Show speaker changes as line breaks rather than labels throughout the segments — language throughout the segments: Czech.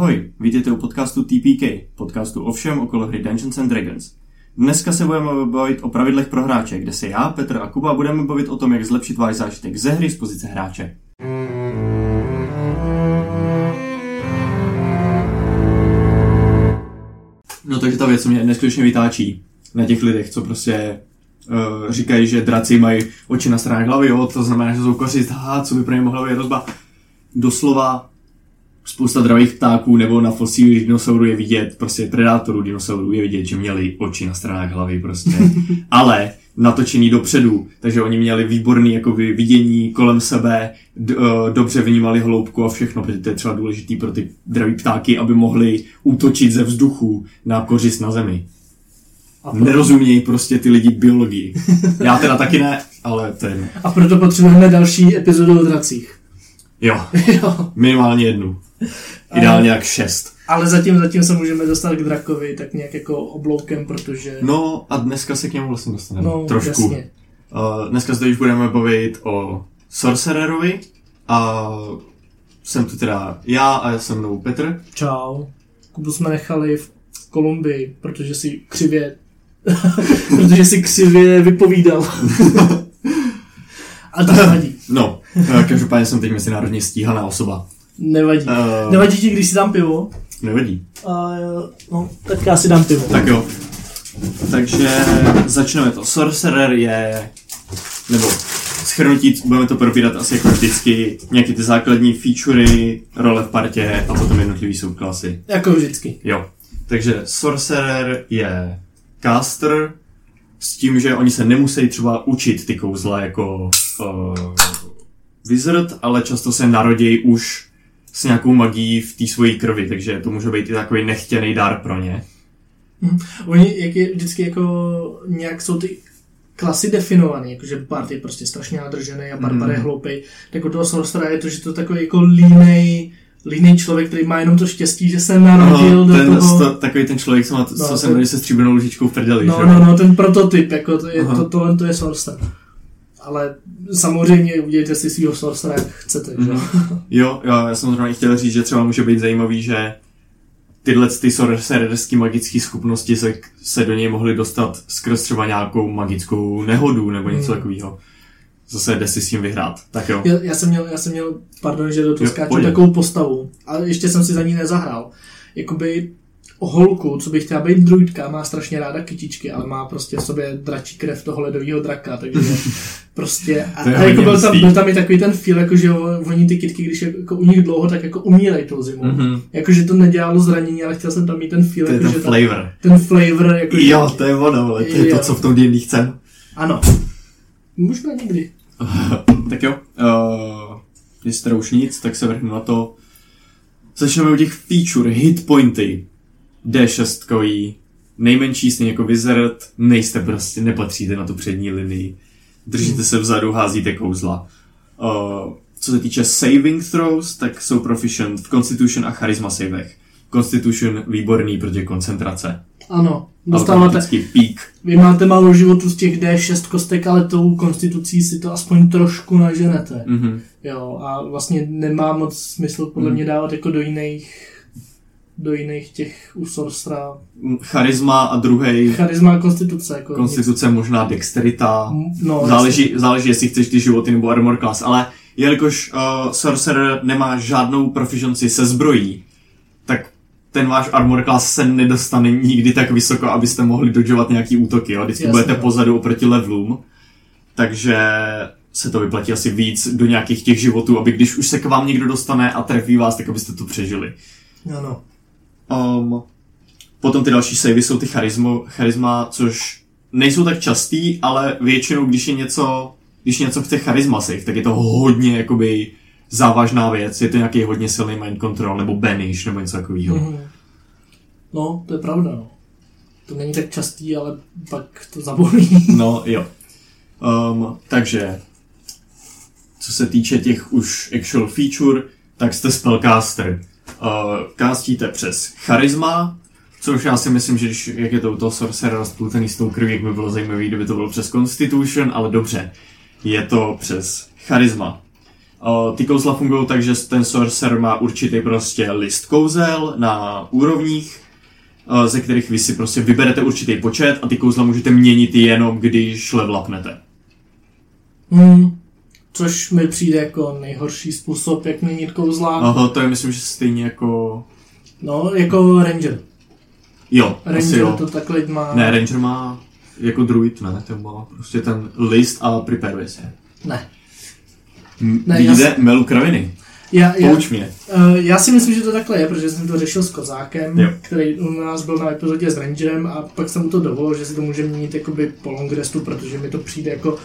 Ahoj, vítejte u podcastu TPK, podcastu o všem okolo hry Dungeons and Dragons. Dneska se budeme bavit o pravidlech pro hráče, kde se já, Petr a Kuba budeme bavit o tom, jak zlepšit váš zážitek ze hry z pozice hráče. No takže ta věc mě neskutečně vytáčí na těch lidech, co prostě uh, říkají, že draci mají oči na stranách hlavy, jo, to znamená, že jsou kořist, co by pro ně mohla být hrozba. Doslova spousta dravých ptáků nebo na fosílích dinosaurů je vidět, prostě predátorů dinosaurů je vidět, že měli oči na stranách hlavy prostě. Ale natočený dopředu, takže oni měli výborný jakoby, vidění kolem sebe, d- uh, dobře vnímali hloubku a všechno, protože to je třeba důležitý pro ty draví ptáky, aby mohli útočit ze vzduchu na kořist na zemi.
A proto,
Nerozumějí prostě ty lidi biologii. Já teda taky ne, ale ten.
a proto potřebujeme další epizodu o dracích.
Jo,
jo.
minimálně jednu. Ideálně jak šest.
Ale zatím, zatím se můžeme dostat k drakovi tak nějak jako obloukem, protože...
No a dneska se k němu vlastně dostaneme.
no
trošku.
jasně.
Uh, dneska se už budeme bavit o Sorcererovi a jsem tu teda já a se mnou Petr.
Čau. Kubu jsme nechali v Kolumbii, protože si křivě... protože si křivě vypovídal. a to nevadí.
No, každopádně jsem teď mezinárodně stíhaná osoba.
Nevadí.
Uh,
Nevadí ti, když si dám pivo?
Nevadí.
A, no, tak já si dám pivo.
Tak jo. Takže začneme to. Sorcerer je, nebo schrnutí, budeme to probírat asi jako vždycky, nějaké ty základní featurey, role v partě a potom jednotlivý subklasy.
Jako vždycky.
Jo. Takže Sorcerer je caster s tím, že oni se nemusí třeba učit ty kouzla jako uh, wizard, ale často se narodějí už s nějakou magií v té svojí krvi, takže to může být i takový nechtěný dar pro ně.
Oni, jak je vždycky jako nějak jsou ty klasy definované, jakože Bard je prostě strašně nadržený a Barbar
Mhm.
je hloupý, tak u toho Sorcera je to, že to takový jako línej, línej člověk, který má jenom to štěstí, že se narodil do
ten,
toho...
sto, takový ten člověk, co, má,
No,
co se
ten-
jmenuje se stříbrnou lžičkou v prdeli,
No,
že?
no, no, ten prototyp, jako to, je,
Aha.
to, tohle to je Sorcerer. Ale samozřejmě udělejte si svýho Sorcera, jak chcete?
Mhm. Jo, jo, já jsem zrovna chtěl říct, že třeba může být zajímavý, že tyhle ty sorcererské magické schopnosti se, se do něj mohly dostat skrz třeba nějakou magickou nehodu nebo něco
Hmm.
takového. Zase jde si s tím vyhrát. Tak jo.
Já, já, jsem měl, já jsem měl, pardon, že do toho skáču, takovou postavu, ale ještě jsem si za ní nezahrál. Jakoby holku, co by chtěla být druidka, má strašně ráda kytičky, ale má prostě v sobě dračí krev toho ledového draka, takže prostě, a,
To je
a jako byl tam, byl tam i takový ten feel, jako že jo, oni ty kytky, když je jako u nich dlouho, tak jako umírají tou zimou.
Mhm.
Jakože to nedělalo zranění, ale chtěl jsem tam mít ten feel,
To je
jako,
ten
že tam,
flavor.
ten flavor, jako, že-
Jo, to je ono, ale to je to,
Jo.
co v tom D&D chcem.
ano. Možná někdy.
tak jo, uh, jestli teda už nic, tak se vrhnu na to. Začneme u těch feature, hit pointy. D6 nejmenší, stejně jako wizard, nejste prostě, nepatříte na tu přední linii. Držíte se vzadu, házíte kouzla. Uh, co se týče saving throws, tak jsou proficient v Constitution a Charisma savech. Constitution výborný proti koncentrace.
Ano, dostáváte,
peak.
Vy máte málo životu z těch D6 kostek, ale tou konstitucí si to aspoň trošku naženete.
Mhm.
Jo, a vlastně nemá moc smysl podle
Mm.
mě dávat jako do jiných do jiných těch u Sorcera.
Charisma a druhý
Charisma a konstituce. Jako
konstituce, možná dexterita.
nic. No,
záleží, záleží, jestli chceš ty životy nebo armor class, ale jelikož uh, sorcerer nemá žádnou proficiency se zbrojí, tak ten váš armor class se nedostane nikdy tak vysoko, abyste mohli dodžovat nějaký útoky. Jo? Vždycky
Jasně,
budete
no.
pozadu oproti levelům, takže se to vyplatí asi víc do nějakých těch životů, aby když už se k vám někdo dostane a trefí vás, tak abyste to přežili.
Ano.
Um, potom ty další savey jsou ty charismo, charisma, což nejsou tak častý, ale většinou, když je něco, když něco chce charisma save, tak je to hodně jakoby závažná věc. Je to nějaký hodně silný mind control, nebo banish, nebo něco takového.
Mhm. No, to je pravda. No. To není tak častý, ale pak to zabolí.
No, jo. Um, takže, co se týče těch už actual feature, tak jste spellcaster. Uh, castíte přes charisma, což já si myslím, že když, jak je to u toho sorcerera splutený s tou krví, jak by bylo zajímavé, kdyby to bylo přes constitution, ale dobře. Je to přes charisma. Uh, ty kouzla fungují tak, že ten sorcerer má určitý prostě list kouzel na úrovních, uh, ze kterých vy si prostě vyberete určitý počet a ty kouzla můžete měnit jenom, když level upnete.
Hmm. Což mi přijde jako nejhorší způsob, jak měnit kouzla.
Aha, to je myslím, že stejně jako...
No, jako Ranger.
Jo,
Ranger
jo.
to takhle má...
Ne, Ranger má jako druid, ne, ten má prostě ten list a prepare se.
Ne.
M-
Ne,
Vidíte,
já
melu kraviny.
Já, já,
Pouč mě.
Uh, já si myslím, že to takhle je, protože jsem to řešil s Kozákem,
Jo.
který u nás byl na epizodě s Rangerem a pak jsem mu to dovolil, že si to může měnit jakoby po long restu, protože mi to přijde jako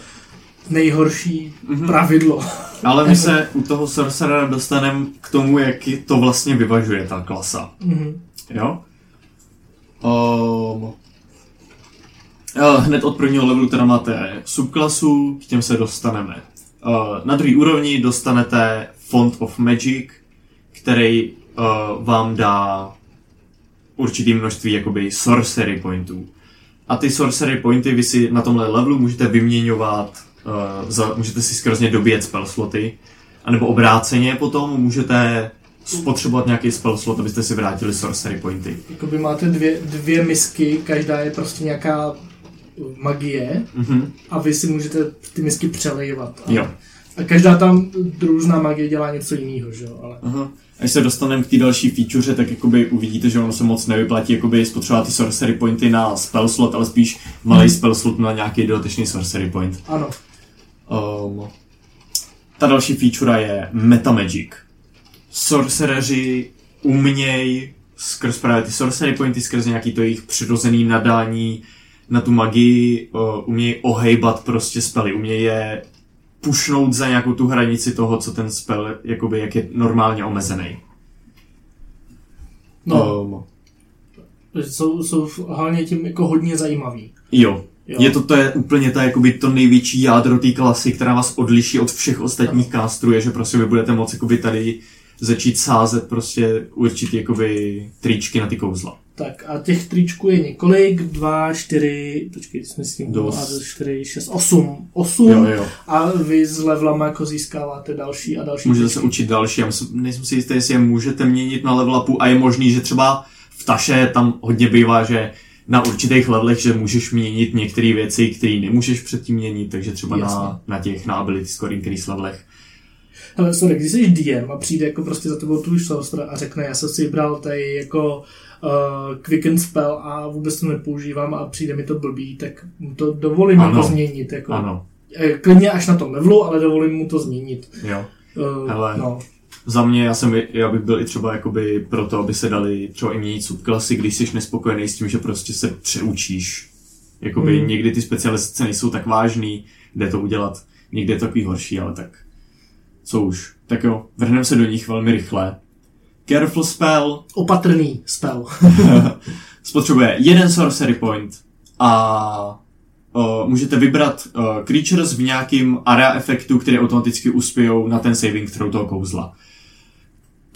nejhorší
Mhm.
pravidlo.
Ale my se u toho sorcerera dostaneme k tomu, jak to vlastně vyvažuje ta klasa.
Mhm.
Jo? Um, hned od prvního levelu teda máte subklasu, k těm se dostaneme. Uh, na druhé úrovni dostanete Font of Magic, který uh, vám dá určitý množství jakoby sorcery pointů. A ty sorcery pointy vy si na tomhle levelu můžete vyměňovat, za, můžete si skrz ně dobíjet spell sloty, anebo obráceně potom můžete spotřebovat nějaký spell slot, abyste si vrátili sorcery pointy.
Jakoby máte dvě, dvě misky, každá je prostě nějaká magie
Mhm.
a vy si můžete ty misky přelejvat. A,
Jo.
a každá tam různá magie dělá něco jiného, že jo? Ale...
Aha. Až se dostaneme k té další feature, tak jakoby uvidíte, že ono se moc nevyplatí jakoby spotřebovat ty sorcery pointy na spell slot, ale spíš malý spell slot na nějaký dodatečný sorcery point.
Ano.
Um, ta další feature je Meta Magic. Sorcereři umějí skrz právě ty sorcery pointy, skrz nějaký to jejich přirozený nadání na tu magii, uh, umějí ohejbat prostě spely, umějí je pušnout za nějakou tu hranici toho, co ten spell, jakoby, jak je normálně omezený.
No,
Um,
jsou, jsou hlavně tím jako hodně zajímavý.
jo.
Jo.
Je to, to je úplně ta, jakoby, to největší jádro té klasy, která vás odliší od všech ostatních kástrů, je, že prostě vy budete moci jakoby, tady začít sázet prostě určitý jakoby, tričky na ty kouzla.
Tak a těch tričků je několik, dva, čtyři, počkej, jsme s tím,
Dost.
a čtyři, šest, osm, osm
Jo, jo.
a vy s levelama jako získáváte další a další
Můžete se
tričky.
učit další, já myslím, nejsem si jistý, jestli je můžete měnit na level upu a je možný, že třeba v Taše tam hodně bývá, že na určitých levelech, že můžeš měnit některé věci, které nemůžeš předtím měnit, takže třeba
Jasně.
na, na těch na ability score increase levelech.
Hele, sorry, když jsi DM a přijde jako prostě za tebou tvůj sorcerer a řekne, já jsem si vybral tady jako uh, quicken spell a vůbec to nepoužívám a přijde mi to blbý, tak mu to dovolím
Ano.
jako změnit. Jako,
Ano,
Eh, Klidně až na tom levelu, ale dovolím mu to změnit.
jo.
Uh,
Hele.
no.
Za mě, já, jsem, já bych byl i třeba jakoby pro to, aby se dali třeba i měnit subklasy, když jsi nespokojený s tím, že prostě se přeučíš. Jakoby
Hmm.
někdy ty specializace nejsou tak vážný, jde to udělat. Někdy je to takový horší, ale tak co už. Tak jo, vrhneme se do nich velmi rychle. Careful spell
Opatrný spell.
spotřebuje jeden sorcery point a uh, můžete vybrat uh, creatures v nějakým area efektu, které automaticky uspějou na ten saving throw toho kouzla.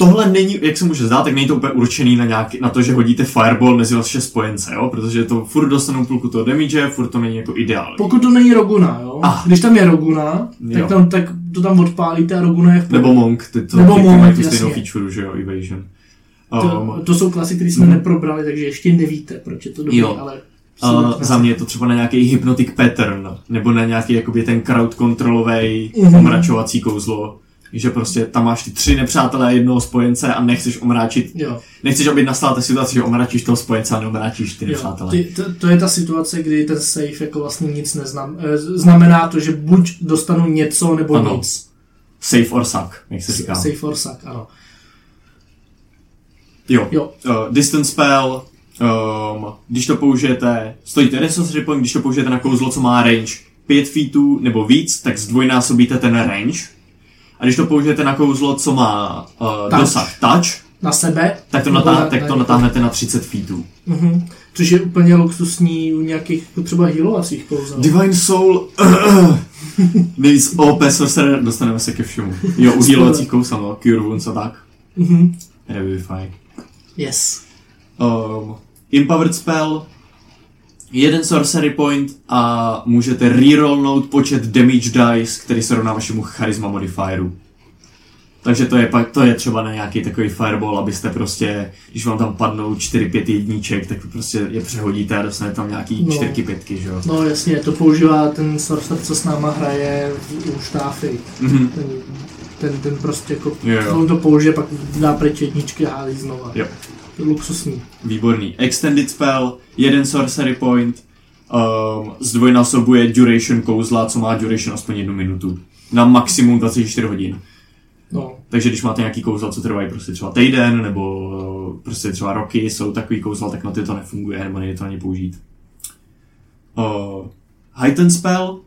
Tohle není, jak se může zdát, tak není to úplně určený na, nějaký, na to, že hodíte fireball mezi vaše spojence, jo? protože to furt dostanou půlku toho damage, furt to není jako ideální.
Pokud to není Roguna, jo?
Ah.
Když tam je Roguna,
Jo.
tak, tam, tak to tam odpálíte a Roguna je v
Nebo Monk, ty to
Nebo
ty
Monk,
mají tu stejnou
jasně.
feature, že jo, evasion.
To,
Um,
to jsou klasy, které jsme
Mhm.
neprobrali, takže ještě nevíte, proč je to dobrý,
Jo.
ale...
Uh, za mě je to třeba na nějaký hypnotic pattern, nebo na nějaký jakoby ten crowd controlový
Mhm.
omračovací kouzlo, že prostě tam máš ty tři nepřátelé a jednoho spojence a nechceš omráčit,
Jo,
nechceš, aby nastala ta situace, že omráčíš toho spojence a neomráčíš ty
jo.
nepřátelé.
Ty, to, to, je ta situace, kdy ten safe jako vlastně nic neznám. eh, Znamená to, že buď dostanu něco, nebo
Ano.
nic.
Safe or suck, jak se říká.
Safe or suck, ano.
Jo.
Jo.
Uh, distance spell, um, když to použijete, stojíte sorcery point, když to použijete na kouzlo, co má range 5 feetů nebo víc, tak zdvojnásobíte ten range. A když to použijete na kouzlo, co má uh,
Touch.
dosah touch,
Na sebe.
tak to, natá-
na-
tak to natáhnete na 30 feetů.
Mhm. Což je úplně luxusní u nějakých třeba healovacích kouzel.
Divine Soul, nejvíc OP sorcerer, dostaneme se ke všemu. Jo, u healovacích kousel, no, Cure Wounds a tak.
Mhm.
Revivify.
Yes.
Um, Empowered spell, jeden sorcery point a můžete rerollnout počet damage dice, který se rovná vašemu charisma modifieru. Takže to je, pak, to je třeba na nějaký takový fireball, abyste prostě, když vám tam padnou 4-5 jedniček, tak prostě je přehodíte a dostanete tam nějaký
No.
4 pětky, že jo.
No jasně, to používá ten sorcerer, co s náma hraje u štáfy.
Mhm.
Ten, ten, ten prostě jako,
jo.
on to použije, pak dá pryč jedničky a hází znova.
Jo.
To luxusní.
Výborný. Extended spell, jeden sorcery point, um, zdvojnásobuje duration kouzla, co má duration aspoň jednu minutu. Na maximum 24 hodin.
No,
Takže když máte nějaký kouzla, co trvají prostě třeba týden, nebo uh, prostě třeba roky, jsou takový kouzla, tak na ty to nefunguje, nebo nejde to ani použít. Uh, Heighten spell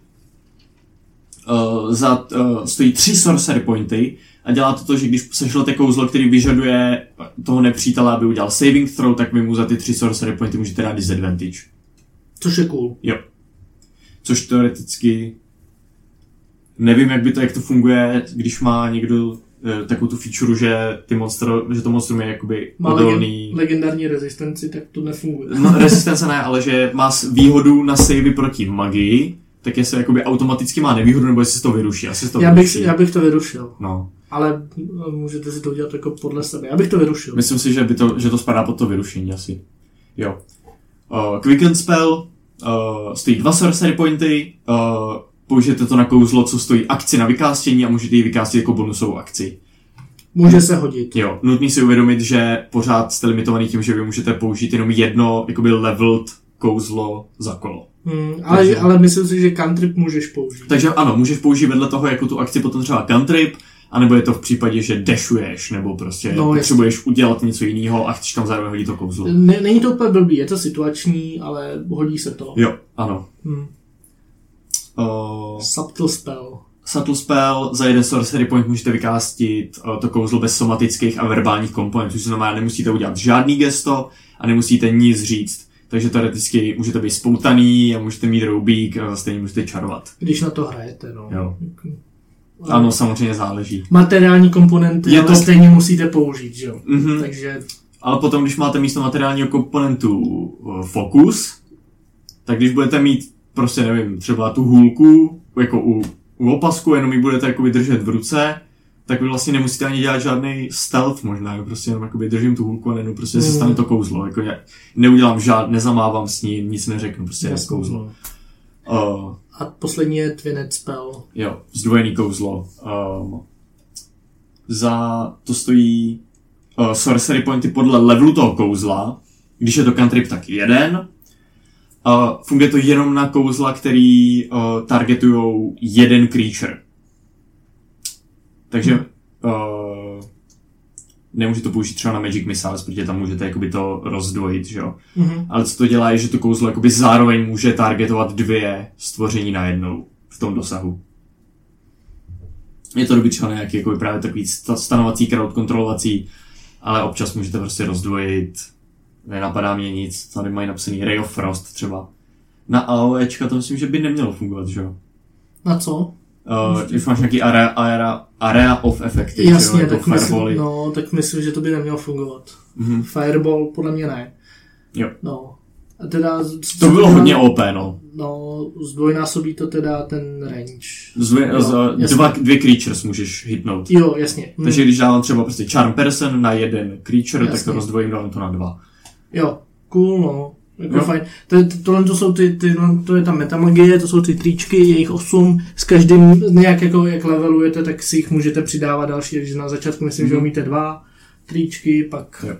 uh, za, uh, stojí tři sorcery pointy a dělá to to, že když sešlete kouzlo, který vyžaduje toho nepřítele, aby udělal saving throw, tak vy mu za ty tři sorcery pointy můžete dát disadvantage.
což je cool.
Jo. Což teoreticky nevím, jak by to, jak to funguje, když má někdo eh, takovou tu feature, že, ty monster, že to monstrum je jakoby
Má
odolný.
legen, legendární rezistenci, tak to nefunguje.
No, rezistence ne, ale že má výhodu na savey proti magii, tak jestli jakoby automaticky má nevýhodu, nebo jestli se to vyruší. Asi se to
Já bych,
vyruší.
já bych to vyrušil,
No.
Ale eh, můžete si to udělat jako podle sebe. Já bych to vyrušil.
Myslím si, že, by to, že to spadá pod to vyrušení asi. Jo. Uh, quicken spell uh, stojí dva sorcery pointy, uh, použijete to na kouzlo, co stojí akci na vykástění a můžete ji vykástit jako bonusovou akci.
Může se hodit.
Jo, nutný si uvědomit, že pořád jste limitovaný tím, že vy můžete použít jenom jedno jakoby leveled kouzlo za kolo.
Hmm, ale,
Takže-
ale myslím si, že cantrip můžeš použít.
Takže ano, můžeš použít vedle toho jako tu akci potom třeba cantrip, anebo je to v případě, že dešuješ, nebo prostě
No,
potřebuješ udělat něco jiného a chceš tam zároveň hodit to kouzlo.
Ne, není to úplně blbý, je to situační, ale hodí se to.
Jo, ano.
Hmm.
Uh,
Subtle spell.
Subtle spell, za jeden sorcery point můžete vykástit uh, to kouzlo bez somatických a verbálních komponentů, což znamená, nemusíte udělat žádný gesto a nemusíte nic říct. Takže teoreticky můžete být spoutaný a můžete mít roubík a stejně můžete čarovat.
Když na to hrajete, no.
Jo. Ano, samozřejmě záleží.
Materiální komponenty,
Je
ale
to-
stejně musíte použít, že jo.
Mhm.
Takže
Ale potom, když máte místo materiálního komponentu uh, fokus, tak když budete mít prostě, nevím, třeba tu hůlku, jako u, u opasku, jenom ji budete jakoby držet v ruce, tak vy vlastně nemusíte ani dělat žádný stealth možná, jo, prostě jenom jakoby držím tu hůlku a nejenom prostě se
Mm.
stane to kouzlo, jako já neudělám žád, nezamávám s ním, nic neřeknu, prostě je kouzlo. Uh,
A poslední je Twinet spell.
jo, zdvojený kouzlo. Um, za to stojí uh, sorcery pointy podle levelu toho kouzla. Když je to cantrip, tak jeden. Uh, funguje to jenom na kouzla, který uh, targetujou jeden creature. Takže uh, nemůžete to použít třeba na Magic Missiles, protože tam můžete jakoby to rozdvojit, že jo.
Mhm.
Ale co to dělá, je, že to kouzlo jakoby zároveň může targetovat dvě stvoření najednou v tom dosahu. Je to dobrý třeba na nějaký jako právě takový sta- stanovací, crowd kontrolovací, ale občas můžete prostě rozdvojit. Nenapadá mě nic, tady mají napsaný Ray of Frost třeba. Na AOEčka to myslím, že by nemělo fungovat, že jo?
Na co?
Uh, když máš nějaký area, area, area of effecty,
Jasně,
jo, jako
tak myslím, no, tak myslím, že to by nemělo fungovat.
Mhm.
Fireball podle mě ne.
Jo.
No. A teda...
To bylo hodně OP, no.
No, zdvojnásobí to teda ten range.
Zve,
Jo,
z, dva, dvě creatures můžeš hitnout.
Jo, jasně. Hm.
Takže když dávám třeba prostě charm person na jeden creature, tak
Jasně.
to rozdvojím, dávám to na dva.
Jo, cool, no. Jako
Jo.
fajn. To, to, tohle to jsou ty, ty, to je ta metamagie, to jsou ty tričky, je jich osm, s každým nějak jako, jak levelujete, tak si jich můžete přidávat další, takže na začátku myslím, že
Mhm.
umíte dva tričky, pak
Jo.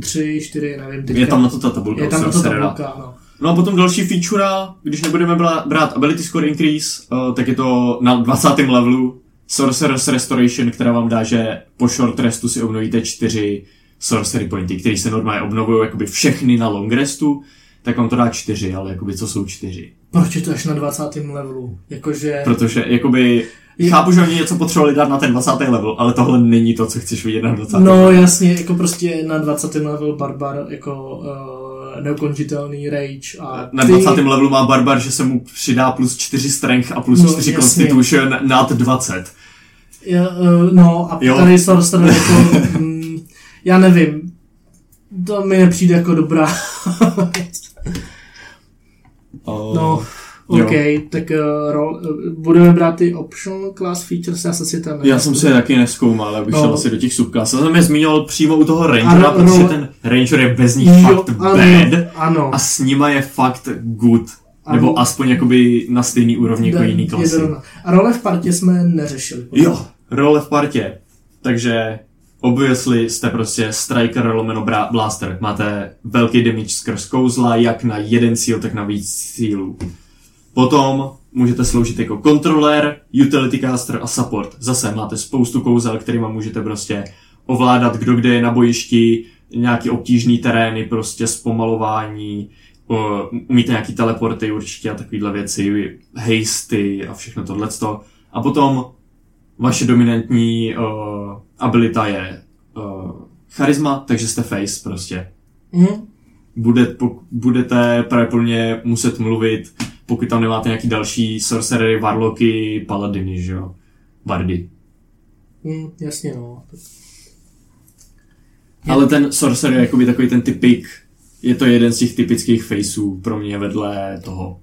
tři, čtyři, nevím, teďka.
Je tam na to ta tabulka.
je tam na to
Sorcerera.
tabulka, no.
No a potom další feature, když nebudeme brát, ability score increase, uh, tak je to na 20. levelu Sorcerer's Restoration, která vám dá, že po short restu si obnovíte 4 sorcery pointy, které se normálně obnovují jakoby všechny na long restu, tak vám to dá 4, ale jakoby co jsou 4.
Proč je to až na 20. levelu? Jakože...
Protože jakoby
Je-
chápu, že oni něco potřebovali dát na ten 20. level, ale tohle není to, co chceš vidět na 20.
No jasně, jako prostě na 20. level barbar, jako uh, neukončitelný rage a
Na 20. levelu má barbar, že se mu přidá plus 4 strength a plus
No,
4
jasně.
constitution nad 20.
Ja, uh, no a
Jo.
tady Sorcerer jako, já nevím, to mi nepřijde jako dobrá.
Uh,
No. OK, tak uh, rol, uh, budeme brát ty optional class features, já jsem si tam...
Já jsem si je taky neskoumal, abych
No.
šel asi do těch subklas. Já jsem je zmínil přímo u toho Rangera,
ro-
protože
ro-
ten Ranger je bez nich
Jo,
fakt
ano,
bad.
ano.
A s nima je fakt good.
Ano.
Nebo aspoň jakoby na stejný úrovni jako jiný klasy.
A role v partě jsme neřešili.
Jo, role v partě. Takže obviously jste prostě striker lomeno blaster. Máte velký damage skrz kouzla, jak na jeden cíl, tak na víc cílů. Potom můžete sloužit jako kontroler, utility caster a support. Zase máte spoustu kouzel, kterýma můžete prostě ovládat, kdo kde je na bojišti, nějaký obtížný terény, prostě zpomalování, umíte nějaký teleporty určitě a takovéhle věci, hasty a všechno tohleto. A potom vaše dominantní uh, abilita je uh, charisma, takže jste face prostě.
Hm?
Bude, pok, budete pravděpodobně muset mluvit, pokud tam nemáte nějaký další sorcerery, warlocky, paladiny, že jo? Bardy.
Hm, jasně no.
Ale ten sorcerer je jakoby takový ten typik, je to jeden z těch typických faceů pro mě vedle toho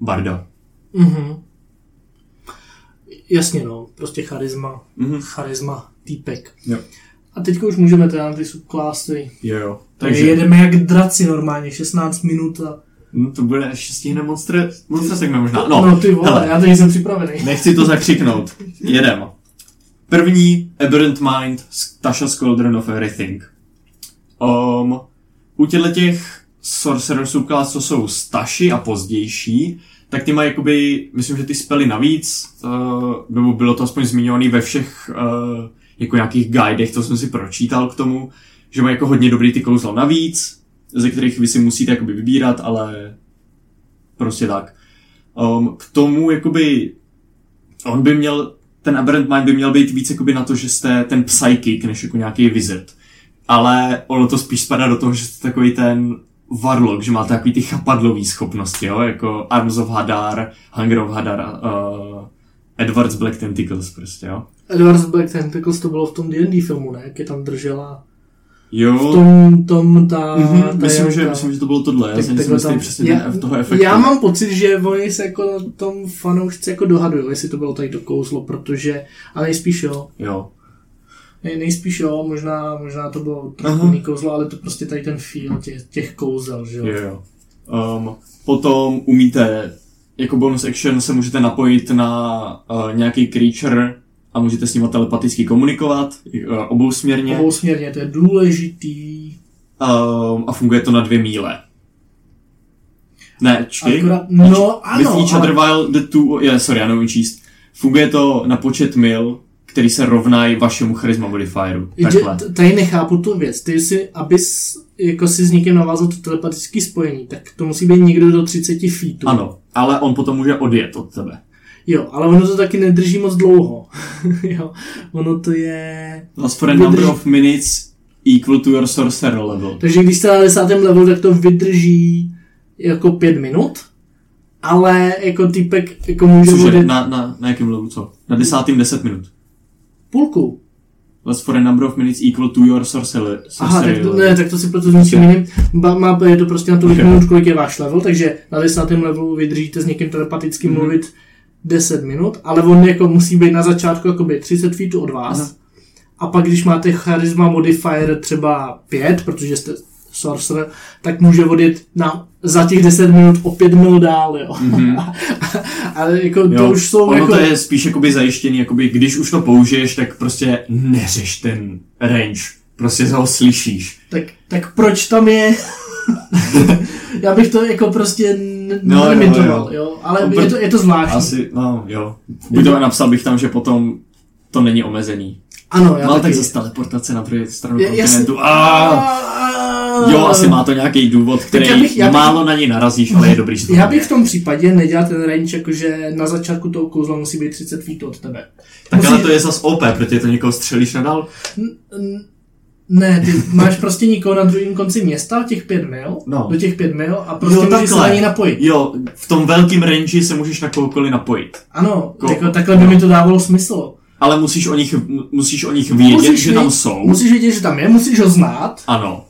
Barda.
Mhm. Jasně no, prostě charisma,
Mhm.
charisma, týpek.
Jo.
A teďka už můžeme teda na ty subklásy.
Jo, jo.
Takže
Takže
jedeme jak draci normálně, 16 minut a...
no, to bude, ještě stihne monster, monster segment možná. No,
no ty vole,
hele.
já teď jsem připravený.
Nechci to zakřiknout. Jedem. První, Aberrant Mind, Tasha Squadron of Everything. Um, u těchto těch Sorcerer subclass, co jsou staši a pozdější, tak ty mají jakoby, myslím, že ty spely navíc, uh, nebo bylo to aspoň zmiňovaný ve všech uh, jako nějakých guidech, to jsem si pročítal k tomu, že mají jako hodně dobrý ty kouzla navíc, ze kterých vy si musíte jakoby vybírat, ale prostě tak. Um, k tomu jakoby on by měl, ten Aberrant Mind by měl být víc jakoby na to, že jste ten psychic, než jako nějaký wizard. Ale ono to spíš spadá do toho, že jste takový ten warlock, že máte takový ty chapadlový schopnosti, jo, jako Arms of Hadar, Hunger of Hadar, uh, Edward's Black Tentacles prostě, jo.
Edward's Black Tentacles to bylo v tom D&D filmu, ne? Jak je tam držela
Jo,
v tom, tom ta...
mhm,
ta
myslím, že, myslím, že to bylo tohle, já si nejsem
tam-
přesně
já,
toho efektu.
Já mám pocit, že oni se jako tom fanoušci jako dohadují, jestli to bylo tady to kouzlo, protože, ale nejspíš jo,
Jo.
Nej, nejspíš jo, možná, možná to bylo
Aha.
jiný kouzlo, ale to prostě tady ten feel těch, těch kouzel, že jo.
Jo, jo. Um, potom umíte, jako bonus action se můžete napojit na uh, nějaký creature a můžete s ním telepaticky komunikovat, uh, obousměrně.
Obousměrně, to je důležitý.
Um, a funguje to na dvě míle. Ne, čkej.
Akorát, no ano,
With each other
ale,
while the two... Je, sorry, já neumím číst. Funguje to na počet mil, který se rovnají vašemu charisma modifieru. Takhle.
tady nechápu tu věc. Ty si, abys jako si s někým navázal to telepatické spojení, tak to musí být někdo do 30 feetů.
Ano, ale on potom může odjet od tebe.
Jo, ale ono to taky nedrží moc dlouho. jo, ono to je...
Last for a number
Vydrž-
of minutes equal to your sorcerer level.
Takže když jste na desátém levelu, tak to vydrží jako pět minut, ale jako týpek jako může
Cože,
vodit
na, na, na jakém levelu, co? Na desátým 10 minut.
Půlku.
Last for a number of minutes equal to your sorcerer,
Aha, tak to, ne, tak to si proto s něčím jiným. Má, je to prostě na tolik
Ok.
minut, kolik je váš level, takže na desátém levelu vydržíte s někým telepaticky
Mhm.
mluvit 10 minut, ale on jako musí být na začátku jakoby 30 feetů od vás.
Aha.
A pak když máte charisma modifier třeba 5, protože jste sorcerer, tak může vodit na, za těch 10 minut o 5 mil dál, jo.
Mhm.
ale jako to
Jo,
už jsou
ono
jako...
to je spíš jakoby zajištěný, jakoby když už to použiješ, tak prostě neřeš ten range. Prostě ho slyšíš.
Tak, tak proč tam je... Já bych to jako prostě
No, jo,
nelimitoval,
jo.
jo. Ale
No,
je to, je to zvláštní.
Asi, no jo. Buď to napsal bych tam, že potom to není omezený.
Ano, já
ale
taky.
tak zase teleportace na druhou stranu kontinentu. A Jo, asi má to nějaký důvod, který
já bych- já bych-
málo na něj narazíš, ale je dobrý, to
Já bych v tom případě nedělal ten range, jakože na začátku toho kouzla musí být 30 feet od tebe.
Tak
musí-
ale to je zas OP, protože to někoho střelíš nadal.
Ne, ty máš prostě někoho na druhém konci města, těch pět mil,
No.
do těch pět mil a prostě
Jo,
můžeš se na něj napojit.
Jo, v tom velkém range se můžeš na kohokoliv napojit.
Ano,
Ko-
jako, takhle by mi to dávalo smysl.
Ale musíš o nich, mu- musíš o nich vědět,
Musíš
že tam jsou.
Musíš vědět, že tam je, musíš ho znát
Ano.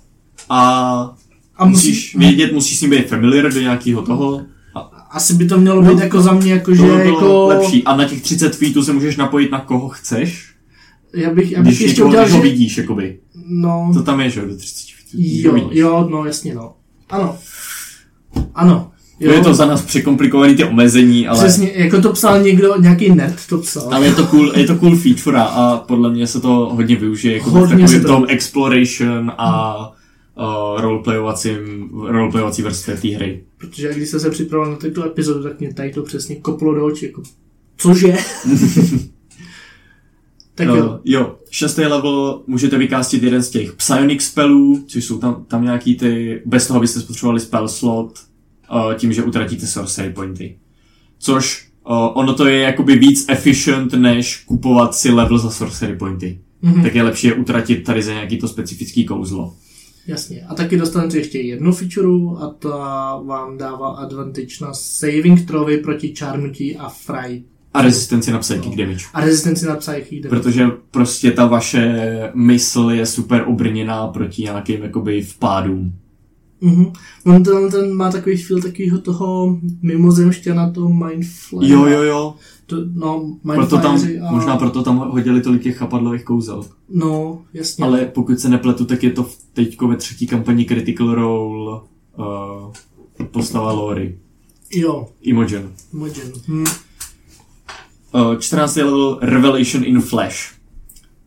A,
a
musíš
musíš...
vědět, musíš s ním být familiar do nějakého toho. A,
asi by to mělo být
No,
jako za mě, jako, že
bylo
jako...
lepší. A na těch 30 feetů se můžeš napojit na koho chceš,
Já bych, já bych
když,
ještě udělal,
ho
že...
vidíš, jakoby.
No,
To tam je, že jo, do 30 feetů.
jo, jo, no jasně, no. Ano. Ano.
Jo. Je to za nás překomplikovaný ty omezení, ale...
Přesně, jako to psal někdo, nějaký nerd to psal.
Ale je to cool, je to cool feature a podle mě se to hodně využije jako v
Hodně se
takovém
to-
tom exploration a uh, roleplayovacím, roleplayovací vrstvě té hry.
Protože když jsem se připravoval na tuto epizodu, tak mě tady to přesně koplo do očí. Jako, cože? tak jo.
Uh, jo, šestý level můžete vykástit jeden z těch psionic spellů, což jsou tam, tam nějaký ty, bez toho abyste spotřebovali spell slot, uh, tím, že utratíte sorcery pointy. Což uh, ono to je jakoby víc efficient, než kupovat si level za sorcery pointy.
Mhm.
Tak je lepší je utratit tady za nějaký to specifický kouzlo.
Jasně. A taky dostanete ještě jednu feature a ta vám dává advantage na saving throwy proti čárnutí a fright.
A rezistenci na psychic damage.
A rezistenci na psychic damage.
Protože prostě ta vaše mysl je super obrněná proti nějakým jakoby vpádům.
Mhm. On ten, ten má takový feel takového toho mimozemšťana, toho mindflare.
Jo, jo, jo.
To, no,
Proto tam,
a...
možná proto tam hodili tolik těch chapadlových kouzel.
No, jasně.
Ale pokud se nepletu, tak je to teďko ve třetí kampani Critical Role uh, postava Lori.
Jo,
Imogen.
Imogen. Hm.
Uh, 14. level Revelation in Flash.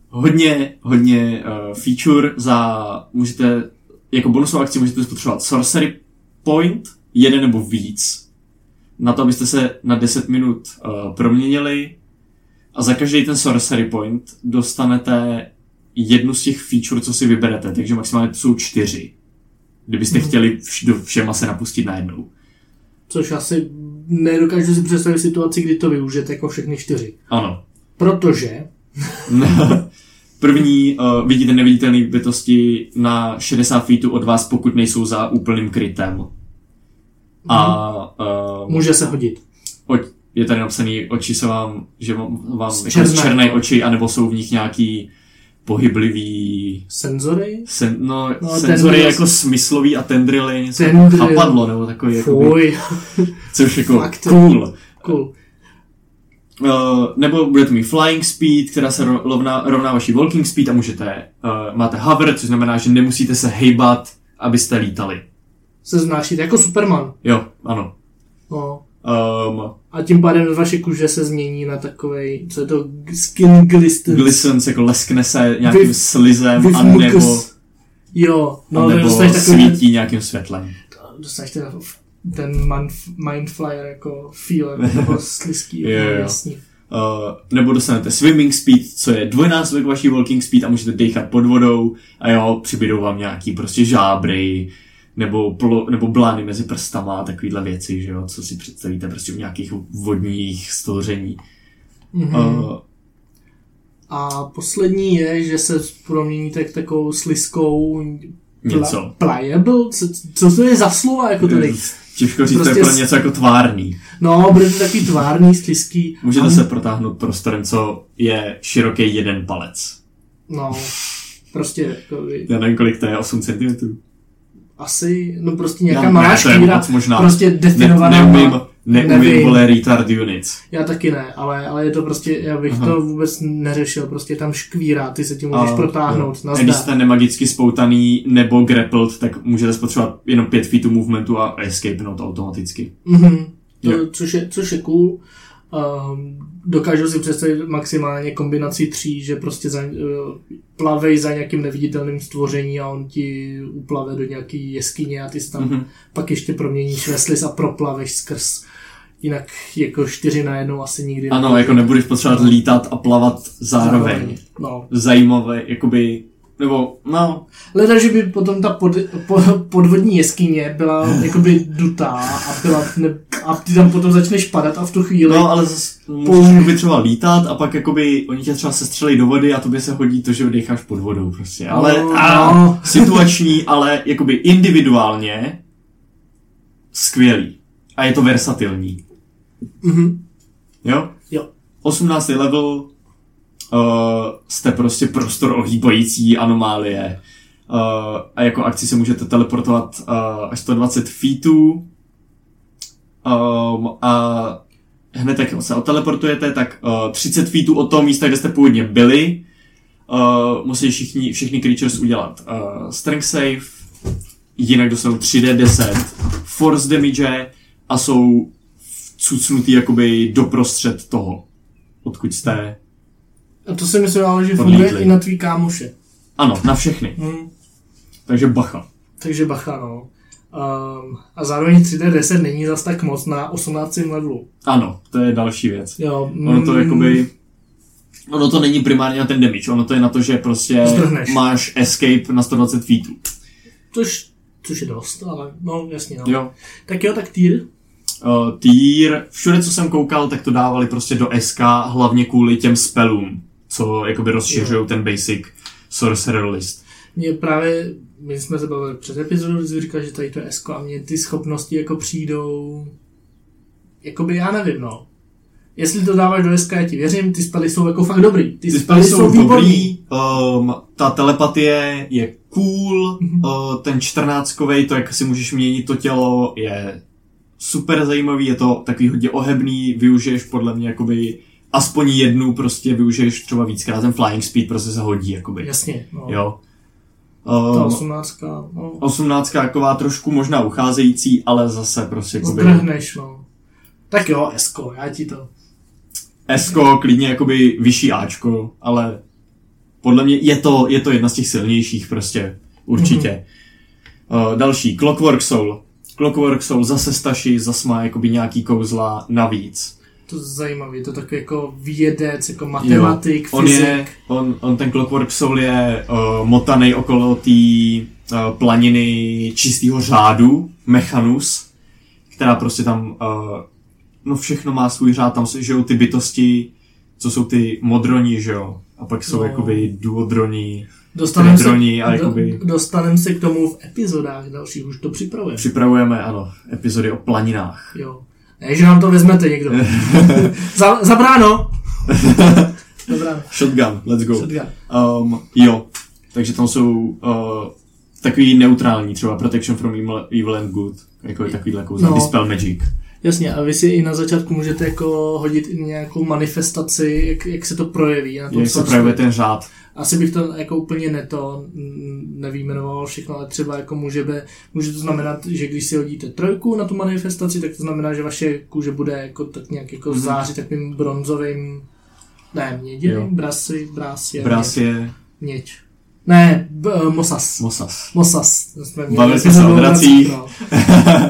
Hodně, hodně uh, feature za, můžete, jako bonusovou akci můžete spotřebovat Sorcery Point, jeden nebo víc, na to, abyste se na 10 minut uh, proměnili a za každý ten Sorcery Point dostanete jednu z těch feature, co si vyberete, takže maximálně to jsou čtyři. Kdybyste
Mhm.
chtěli vš- do všema se napustit najednou.
Což asi nedokážu si představit situaci, kdy to využijete jako všechny čtyři.
Ano.
Protože,
První uh, vidíte neviditelné bytosti na 60 feetů od vás, pokud nejsou za úplným krytem. A uh,
může se hodit.
je tady napsaný, oči se vám, že vám, vám jako
Černé.
černé oči, anebo jsou v nich nějaký pohyblivý
Senzory?
sen, no,
No,
senzory
tendrils.
jako smyslový a tendrily, něco
Tendril.
jako chapadlo, nebo takový, jakoby,
Fuj,
což jako
Fakt.
cool.
cool.
Uh, nebo budete mít flying speed, která se ro- rovná, rovná vaší walking speed a můžete, uh, máte hover, což znamená, že nemusíte se hejbat, abyste lítali.
Se znášit jako Superman.
Jo, ano.
No.
Um,
A tím pádem vaše kůže se změní na takovej, co je to, skin glistens.
glistens jako leskne se nějakým
With-
slizem, a nebo.
Jo, no,
nebo
dostaneš takový,
svítí nějakým světlem.
dostaneš ten, ten mind- mindflyer jako feel, jako toho slizký,
Jo, jo.
jasný.
Uh, nebo dostanete swimming speed, co je dvojnásobek vaší walking speed a můžete dechat pod vodou a jo, přibydou vám nějaký prostě žábry, nebo, plo, nebo blány mezi prstama a takovýhle věci, že jo, co si představíte prostě u nějakých vodních stvoření.
Mhm.
Uh,
A poslední je, že se proměníte k takovou sliskou
Něco.
pliable? Co, co to je za slova jako tady?
Těžko říct,
Prostě
to je pro
s-
něco jako tvárný.
No, bude to takový tvárný, sliský.
Můžete
A-
se protáhnout prostorem, co je široký jeden palec.
No, prostě jako,
Já nevím, kolik to je, 8 cm.
Asi, no prostě nějaká
Já-
malá
ne, moc možná.
prostě
Ne,
definovaná.
neumím,
má-
neumím,
nevím.
vole, retard units.
Já taky ne, ale, ale je to prostě, já bych
Aha.
to vůbec neřešil, prostě tam škvíra, ty se tím můžeš
A,
protáhnout,
jo. A když jste nemagicky spoutaný nebo grappled, tak můžete spotřebovat jenom 5 feetů movementu a escapenout automaticky.
Mhm, to,
Jo.
což, je, což je cool. Um, dokážu si představit maximálně kombinací tří, že prostě za, uh, plavej za nějakým neviditelným stvoření a on ti uplave do nějaký jeskyně a ty tam
Mhm.
pak ještě proměníš ve sliz a proplaveš skrz. Jinak jako čtyři najednou asi nikdy
Ano, jako nebudeš potřebovat lítat a plavat zároveň.
No.
Zajímavé, jakoby, nebo, no,
Leda, že by potom ta pod, po, podvodní jeskyně byla jakoby dutá a, byla, ne, a ty tam potom začneš padat a v tu chvíli
no ale zase můžeš třeba lítat a pak jakoby oni tě třeba sestřelí do vody a tobě se hodí to, že decháš pod vodou prostě. Ale
No,
a,
no.
situační, ale jakoby individuálně skvělý. A je to versatilní.
Mhm.
Jo?
Jo.
18. level uh, jste prostě prostor ohýbající anomálie. Uh, a jako akci se můžete teleportovat uh, až 120 feetů Um, a hned jak se oteleportujete, tak uh, 30 feetů od toho místa, kde jste původně byli, uh, musí všichni, všichni creatures udělat uh, strength save, jinak dostanou 3D10 force damage a jsou cucnutý jakoby doprostřed toho, odkud jste.
A to si myslím, ale že funguje i na tvý kámoše.
Ano, na všechny.
Hm.
Takže bacha.
Takže bacha, no. Um, a zároveň 3D10 není zas tak moc na 18. levelu.
Ano, to je další věc.
Jo,
Ono to
mm,
jakoby... Ono to není primárně na ten damage, ono to je na to, že prostě
Zdrhneš.
máš escape na 120 feetů.
Což, což je dost, ale no jasně, no.
Jo.
Tak jo, tak týr.
Uh, týr, všude, co jsem koukal, tak to dávali prostě do SK, hlavně kvůli těm spellům, co jakoby rozšiřují ten basic sorcerer list.
Mě právě, my jsme se bavili před epizodou, kdy jsi říkal, že tady to je esko a mně ty schopnosti jako přijdou, jakoby já nevím, no. Jestli to dáváš do SK, já ti věřím, ty spely jsou jako fakt dobrý. Ty,
Ty spely jsou dobrý, um, ta telepatie je cool, uh, ten 14 to, jak si můžeš měnit to tělo, je super zajímavý, je to takový hodně ohebný, využiješ podle mě jakoby aspoň jednu prostě využiješ třeba víckrát, ten flying speed prostě se hodí jakoby.
Jasně, no.
Jo.
Ta
Um,
18, no.
18 taková trošku možná ucházející, ale zase prostě jakoby
Zdrhneš, no. Tak jo, Esko, já ti to.
Esko, klidně jakoby vyšší Ačko, ale podle mě je to, je to jedna z těch silnějších prostě, určitě. Mm-hmm. Uh, další, Clockwork Soul. Clockwork Soul zase staší, zase má jakoby nějaký kouzla navíc.
To zajímavý, to takový jako vědec, jako matematik,
on
fyzik.
je, on, on ten Clockwork Soul je uh, motaný okolo té uh, planiny čistého řádu, Mechanus, která prostě tam, uh, no všechno má svůj řád, tam žijou ty bytosti, co jsou ty modroni, že jo? A pak jsou
No.
jakoby duodroni,
Dostaneme se,
a
do,
jakoby-
dostanem se k tomu v epizodách dalších, už to připravujeme.
připravujeme, ano, epizody o planinách.
Jo. Ne, že nám to vezmete někdo. za, za bráno! Dobrá.
Shotgun, let's go.
Shotgun.
Um, jo, takže tam jsou uh, takový neutrální, třeba Protection from Evil, evil and Good, jako je takovýhle kouzla,
No.
Dispel Magic.
Jasně, a vy si i na začátku můžete jako hodit i nějakou manifestaci, jak, jak se to projeví. Na tom
Jak se projevuje ten řád.
Asi bych to jako úplně neto nevýjmenoval všechno, ale třeba jako může, be, může to znamenat, že když si hodíte trojku na tu manifestaci, tak to znamená, že vaše kůže bude jako tak nějak jako
Mhm.
zářit takovým bronzovým, ne, měděným, brasy, Brás je měď. Ne, b, uh, mosas.
Mosas.
Mosas. Jsme
Bavili jsme
epizodu
se o dracích.
No.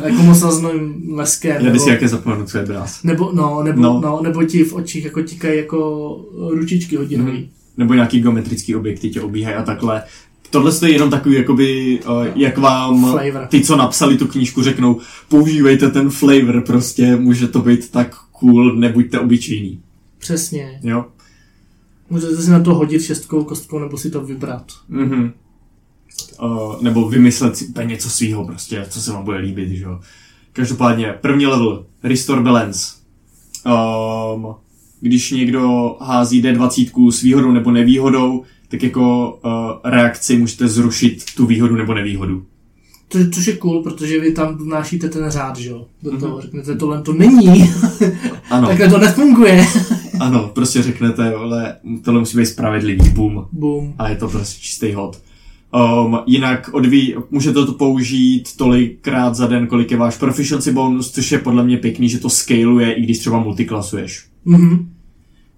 jako mosas s novým leskem.
Já
nebo,
vždycky jaké zapomenu, co je brás.
nebo, no, nebo, no.
No.
No, nebo ti v očích jako tikají jako ručičky hodinový.
Mhm. Nebo nějaký geometrický objekty tě obíhají a takhle. Tohle je jenom takový, jakoby, uh, jak vám
Flavor.
ty, co napsali tu knížku, řeknou, používejte ten flavor, prostě může to být tak cool, nebuďte obyčejný.
Přesně.
Jo?
Můžete si na to hodit šestkou kostkou nebo si to vybrat.
Mhm. Uh, nebo vymyslet si úplně něco svýho prostě, co se vám bude líbit, že jo. Každopádně, první level, Restore Balance. Um, když někdo hází D20 s výhodou nebo nevýhodou, tak jako uh, reakci můžete zrušit tu výhodu nebo nevýhodu.
To, což je cool, protože vy tam vnášíte ten řád, že jo? Do toho
Mhm.
řeknete, tohle to není,
Ano,
takhle to nefunguje.
ano, prostě řeknete, ale tohle musí být spravedlivý, boom.
Boom.
a je to prostě čistý hod. Um, jinak odví, můžete to použít tolikrát za den, kolik je váš proficiency bonus, což je podle mě pěkný, že to scaluje, i když třeba multiklasuješ.
Mhm.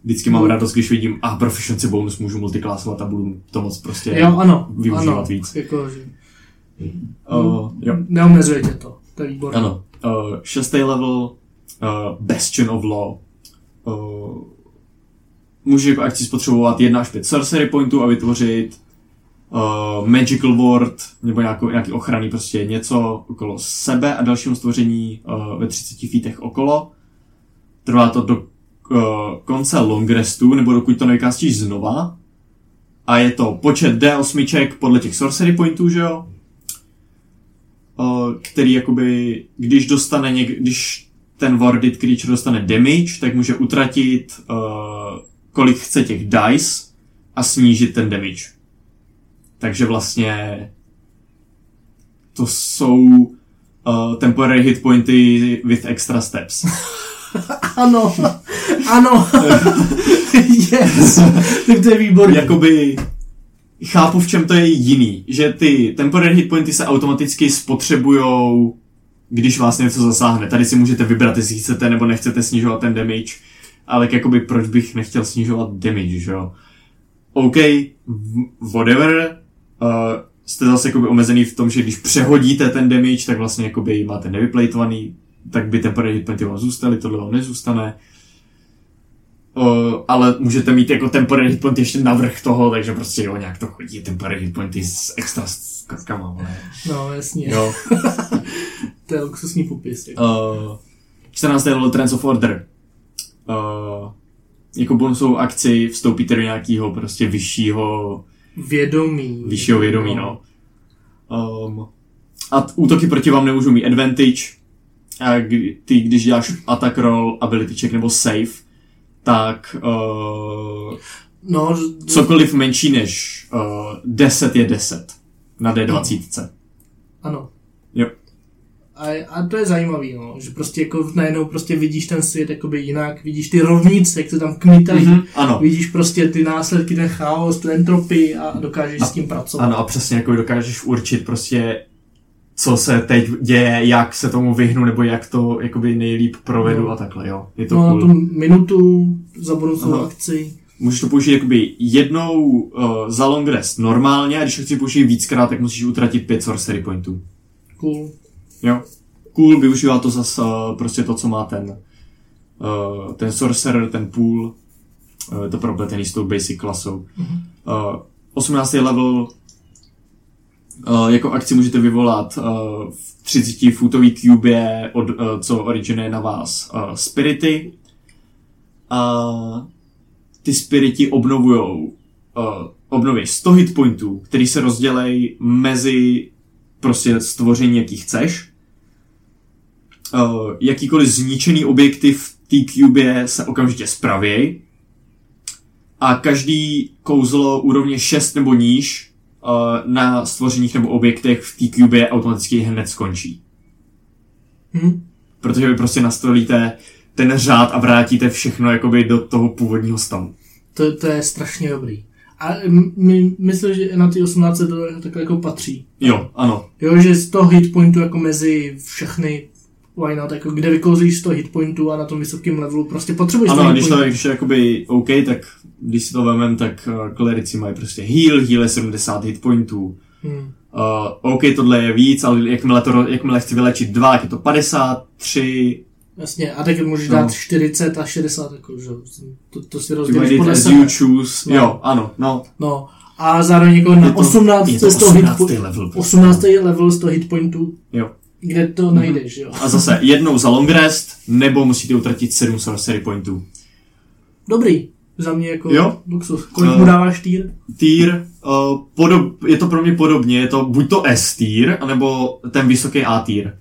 Vždycky mám radost, když vidím, a proficiency bonus můžu multiklasovat a budu to moc prostě
Jo, ano.
využívat
ano.
víc.
Jako, že
Uh, jo,
neomezuje tě to. To je výborné.
ano. Uh, šestý level, uh, Bastion of Law. Uh, může jako akci spotřebovat 1 až 5 sorcery pointů a vytvořit uh, magical ward nebo nějakou, nějaký ochranný prostě něco okolo sebe a dalšímu stvoření uh, ve 30 feetech okolo. Trvá to do konce long restu, nebo dokud to nevykástíš znova. A je to počet D8 podle těch sorcery pointů, že jo? Uh, který jakoby, když dostane něk, když ten warded creature dostane damage, tak může utratit uh, kolik chce těch dice a snížit ten damage. Takže vlastně to jsou uh, temporary hit pointy with extra steps.
Ano, ano. yes. Tak to je výborný.
Jakoby chápu, v čem to je jiný, že ty temporary hit pointy se automaticky spotřebujou, když vás něco zasáhne. Tady si můžete vybrat, jestli chcete nebo nechcete snižovat ten damage, ale jakoby proč bych nechtěl snižovat damage, že jo? OK, whatever, uh, jste zase jakoby omezený v tom, že když přehodíte ten damage, tak vlastně jakoby máte nevyplejtovaný, tak by temporary hit pointy vám zůstaly, tohle vám nezůstane. Uh, ale můžete mít jako temporary hit point ještě navrh toho, takže prostě jo, nějak to chodí, temporary hit pointy s extra skatkama, vole.
No, jasně.
Jo.
to je luxusní popis.
Uh, 14. level Trends of Order. Uh, jako bonusovou akci vstoupíte do nějakého prostě vyššího,
Vědomí.
vyššího vědomí, no. Um, a t- útoky proti vám nemůžou mít advantage. A kdy, ty, když děláš attack roll, ability check nebo save, tak uh,
No,
cokoliv menší než uh, 10 je 10 na D20.
ano.
Jo.
A, a to je zajímavý, no, že prostě jako najednou prostě vidíš ten svět jakoby jinak, vidíš ty rovnice, jak se tam kmitají,
Mhm, ano.
vidíš prostě ty následky, ten chaos, tu entropii a dokážeš
A-
s tím pracovat.
Ano a přesně jako dokážeš určit prostě co se teď děje, jak se tomu vyhnu, nebo jak to jakoby nejlíp provedu
No.
a takhle, jo. Je to
No,
cool.
na tu minutu za bonusovou
Aha.
akci.
Můžeš to použít jakoby jednou uh, za long rest normálně a když to chci použít víckrát, tak musíš utratit 5 sorcery pointů.
Cool.
Jo. Cool, využívá to zase uh, prostě to, co má ten uh, ten sorcerer, ten pool, uh, je to propletený s tou basic klasou. Uh, 18. level uh, jako akci můžete vyvolat uh, v 30 footový cube, od, uh, co originuje na vás spirity. A ty spirity obnovujou uh, obnoví 100 hit pointů, který se rozdělej mezi prostě stvoření, jaký chceš. Jakýkoliv zničený objekty v té cube se okamžitě spravěj. A každý kouzlo úrovně 6 nebo níž na stvořeních nebo objektech v té cube automaticky hned skončí.
Hm?
Protože vy prostě nastolíte ten řád a vrátíte všechno jakoby do toho původního stavu.
To, to je strašně dobrý. A my, myslím, že na ty 18 to takhle jako patří.
Jo, ano.
Jo, že 100 hit pointů jako mezi všechny why not, jako kde vykouzíš 100 hit pointů a na tom vysokém levelu prostě potřebuješ 100
Ano, když to když je jakoby OK, tak když si to vemem, tak uh, klerici mají prostě heal, heal je 70 hit pointů.
Hmm.
Uh, OK, tohle je víc, ale jakmile, to, jakmile chci vylečit dva, tak je to 53,
Jasně, a tak můžeš
No.
dát 40 a 60, jako, že? To, to si rozdělíš podle sebe.
you choose.
No.
Jo, ano, no.
No. A zároveň jako na
Je to-
18
je to
100 hit
18.
po-
level. prostě.
18. level 100 hit pointů,
Jo.
Kde to najdeš, jo.
A zase jednou za long rest, nebo musíte utratit 7 sorcery pointů.
Dobrý. Za mě jako
Jo.
luxus. Kolik
No.
mu dáváš týr?
Tier, uh, podob, je to pro mě podobně, je to buď to S tier, anebo ten vysoký A tier.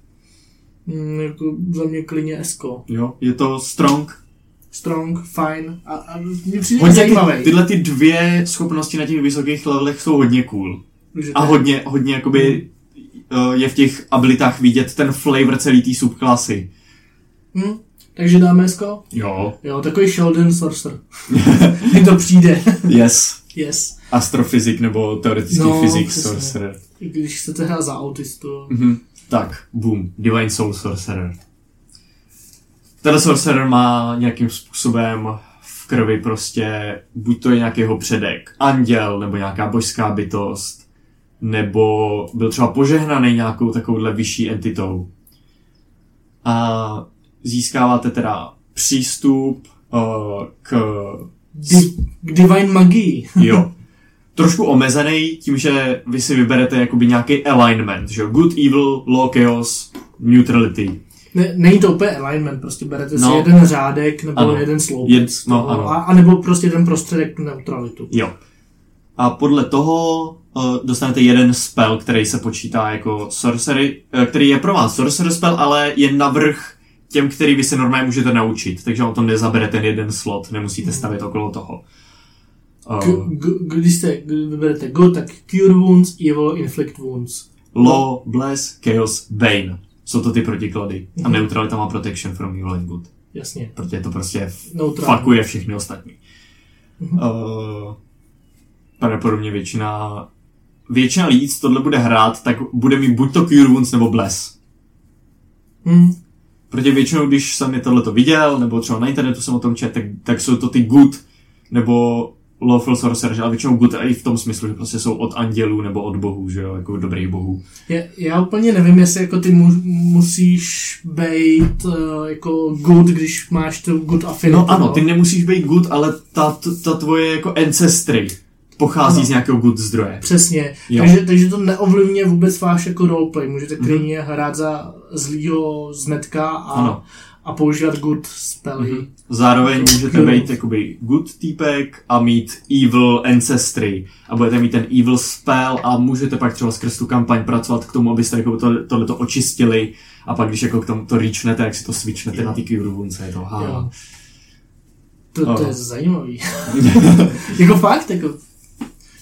Mm, jako za mě klidně Esko.
Jo, je to strong.
Strong, fine. A, a mě přijde
Hodně
zajímavý.
ty, tyhle ty dvě schopnosti na těch vysokých levelech jsou hodně cool.
že
A hodně, hodně jakoby uh, je v těch abilitách vidět ten flavor celý té subklasy.
Hm? Takže dáme Esko?
Jo.
Jo, takový Sheldon Sorcerer. Mně to přijde.
Yes.
yes.
Astrofyzik nebo teoretický
No,
fyzik
přesně.
sorcerer.
Když chcete hrát za autistu.
Mhm. Tak, boom. Divine Soul Sorcerer. Ten sorcerer má nějakým způsobem v krvi prostě, buď to je nějaký jeho předek, anděl, nebo nějaká božská bytost, nebo byl třeba požehnaný nějakou takovouhle vyšší entitou. A získáváte teda přístup uh, k
Di- k Divine Magii.
Jo. Trošku omezený tím, že vy si vyberete jakoby nějaký alignment, že? Good, evil, law, chaos, neutrality.
Ne, není to úplně alignment, prostě berete si
No.
jeden řádek nebo
Ano.
jeden sloupec.
Jed- no, ano.
A, a nebo prostě ten prostředek tu neutralitu.
Jo. A podle toho dostanete jeden spell, který se počítá jako sorcery, uh, který je pro vás sorcerer spell, ale je navrh těm, který vy se normálně můžete naučit, takže on to nezabere ten jeden slot, nemusíte stavět okolo toho.
K, g, když jste když vyberete good, tak cure wounds, evil, inflict wounds.
law, bless, chaos, bane. jsou to ty protiklady. A
Mhm.
neutralita má protection from evil and good.
Jasně.
Protože to prostě
Neutrální.
fakuje všechny ostatní. Uh, pravděpodobně většina většina lidí, co tohle bude hrát, tak bude mít buď to Cure Wounds nebo Bless.
Hm.
Protože většinou, když jsem je tohleto viděl, nebo třeba na internetu jsem o tom čet, tak, tak jsou to ty good, nebo lawful sorcerer, ale většinou good i v tom smyslu, že prostě jsou od andělů nebo od bohů, že jo, jako dobrých bohů.
Je, já úplně nevím, jestli jako ty mu, musíš být uh, jako good, když máš tu good affinity.
No ano, ty nemusíš být good, ale ta, ta tvoje jako ancestry pochází
Ano.
z nějakého good zdroje.
Přesně.
Jo.
Takže, takže to neovlivňuje vůbec váš jako roleplay. Můžete
Mhm.
klidně hrát za zlýho zmetka a,
Ano.
a používat good spely.
Mhm. Zároveň můžete
Cure
být jakoby good týpek a mít evil ancestry a budete mít ten evil spell a můžete pak třeba skrz tu kampaň pracovat k tomu, abyste jako to, tohleto očistili a pak když jako k tomu to reachnete, jak si to switchnete
Jo.
na ty Cure Wounds, je to.
To, to je zajímavý. jako fakt, jako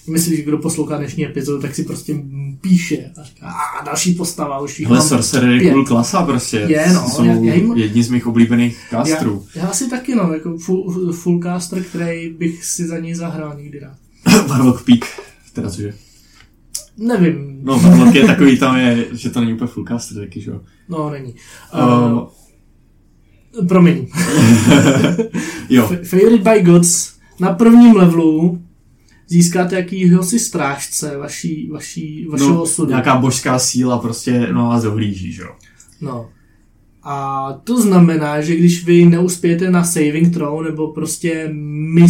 Myslím, že kdo poslouchá dnešní epizodu, tak si prostě píše a říká, a další postava, už jich mám
Sorcerer je
pět."
cool klasa prostě.
Je, no,
Jsou
já- já jim-
jedni z mých oblíbených
Já,
castrů.
já asi taky, no, jako full, full caster, který bych si za něj zahrál někdy rád.
Warlock Peak. Teda cože?
Nevím,
No, Warlock je takový tam je, že to není úplně full caster taky, že jo.
no není.
Um,
Uh, promiň.
jo,
F- Favorite by Gods. Na prvním levelu získáte jakýho si strážce vaší, vaší, vašeho
no,
osudu.
nějaká božská síla prostě no vás dohlíží, že jo.
No. A to znamená, že když vy neuspějete na saving throw nebo prostě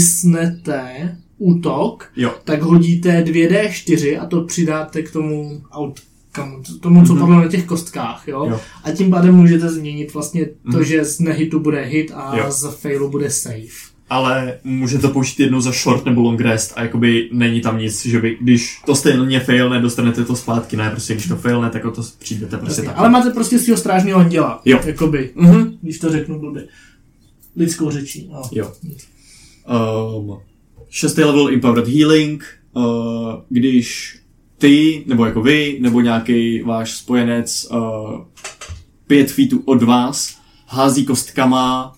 misnete útok,
Jo,
tak hodíte 2D4 a to přidáte k tomu outcome, tomu, co
Mhm.
padlo na těch kostkách, jo?
Jo.
A tím pádem můžete změnit vlastně to,
Mhm.
že z nehitu bude hit a
Jo.
z failu bude save.
Ale můžete to použít jednou za short nebo long rest a jakoby není tam nic, že by, když to stejně failne, dostanete to zpátky, ne, prostě když to failne, tak o to přijdete prostě tak.
Ale máte prostě svého strážního anděla.
Jo.
Jakoby,
Mhm.
když to řeknu blbě. Lidskou řečí. No.
Jo. Um, šestý level Empowered Healing, uh, když ty, nebo jako vy, nebo nějaký váš spojenec uh, pět feetů od vás hází kostkama,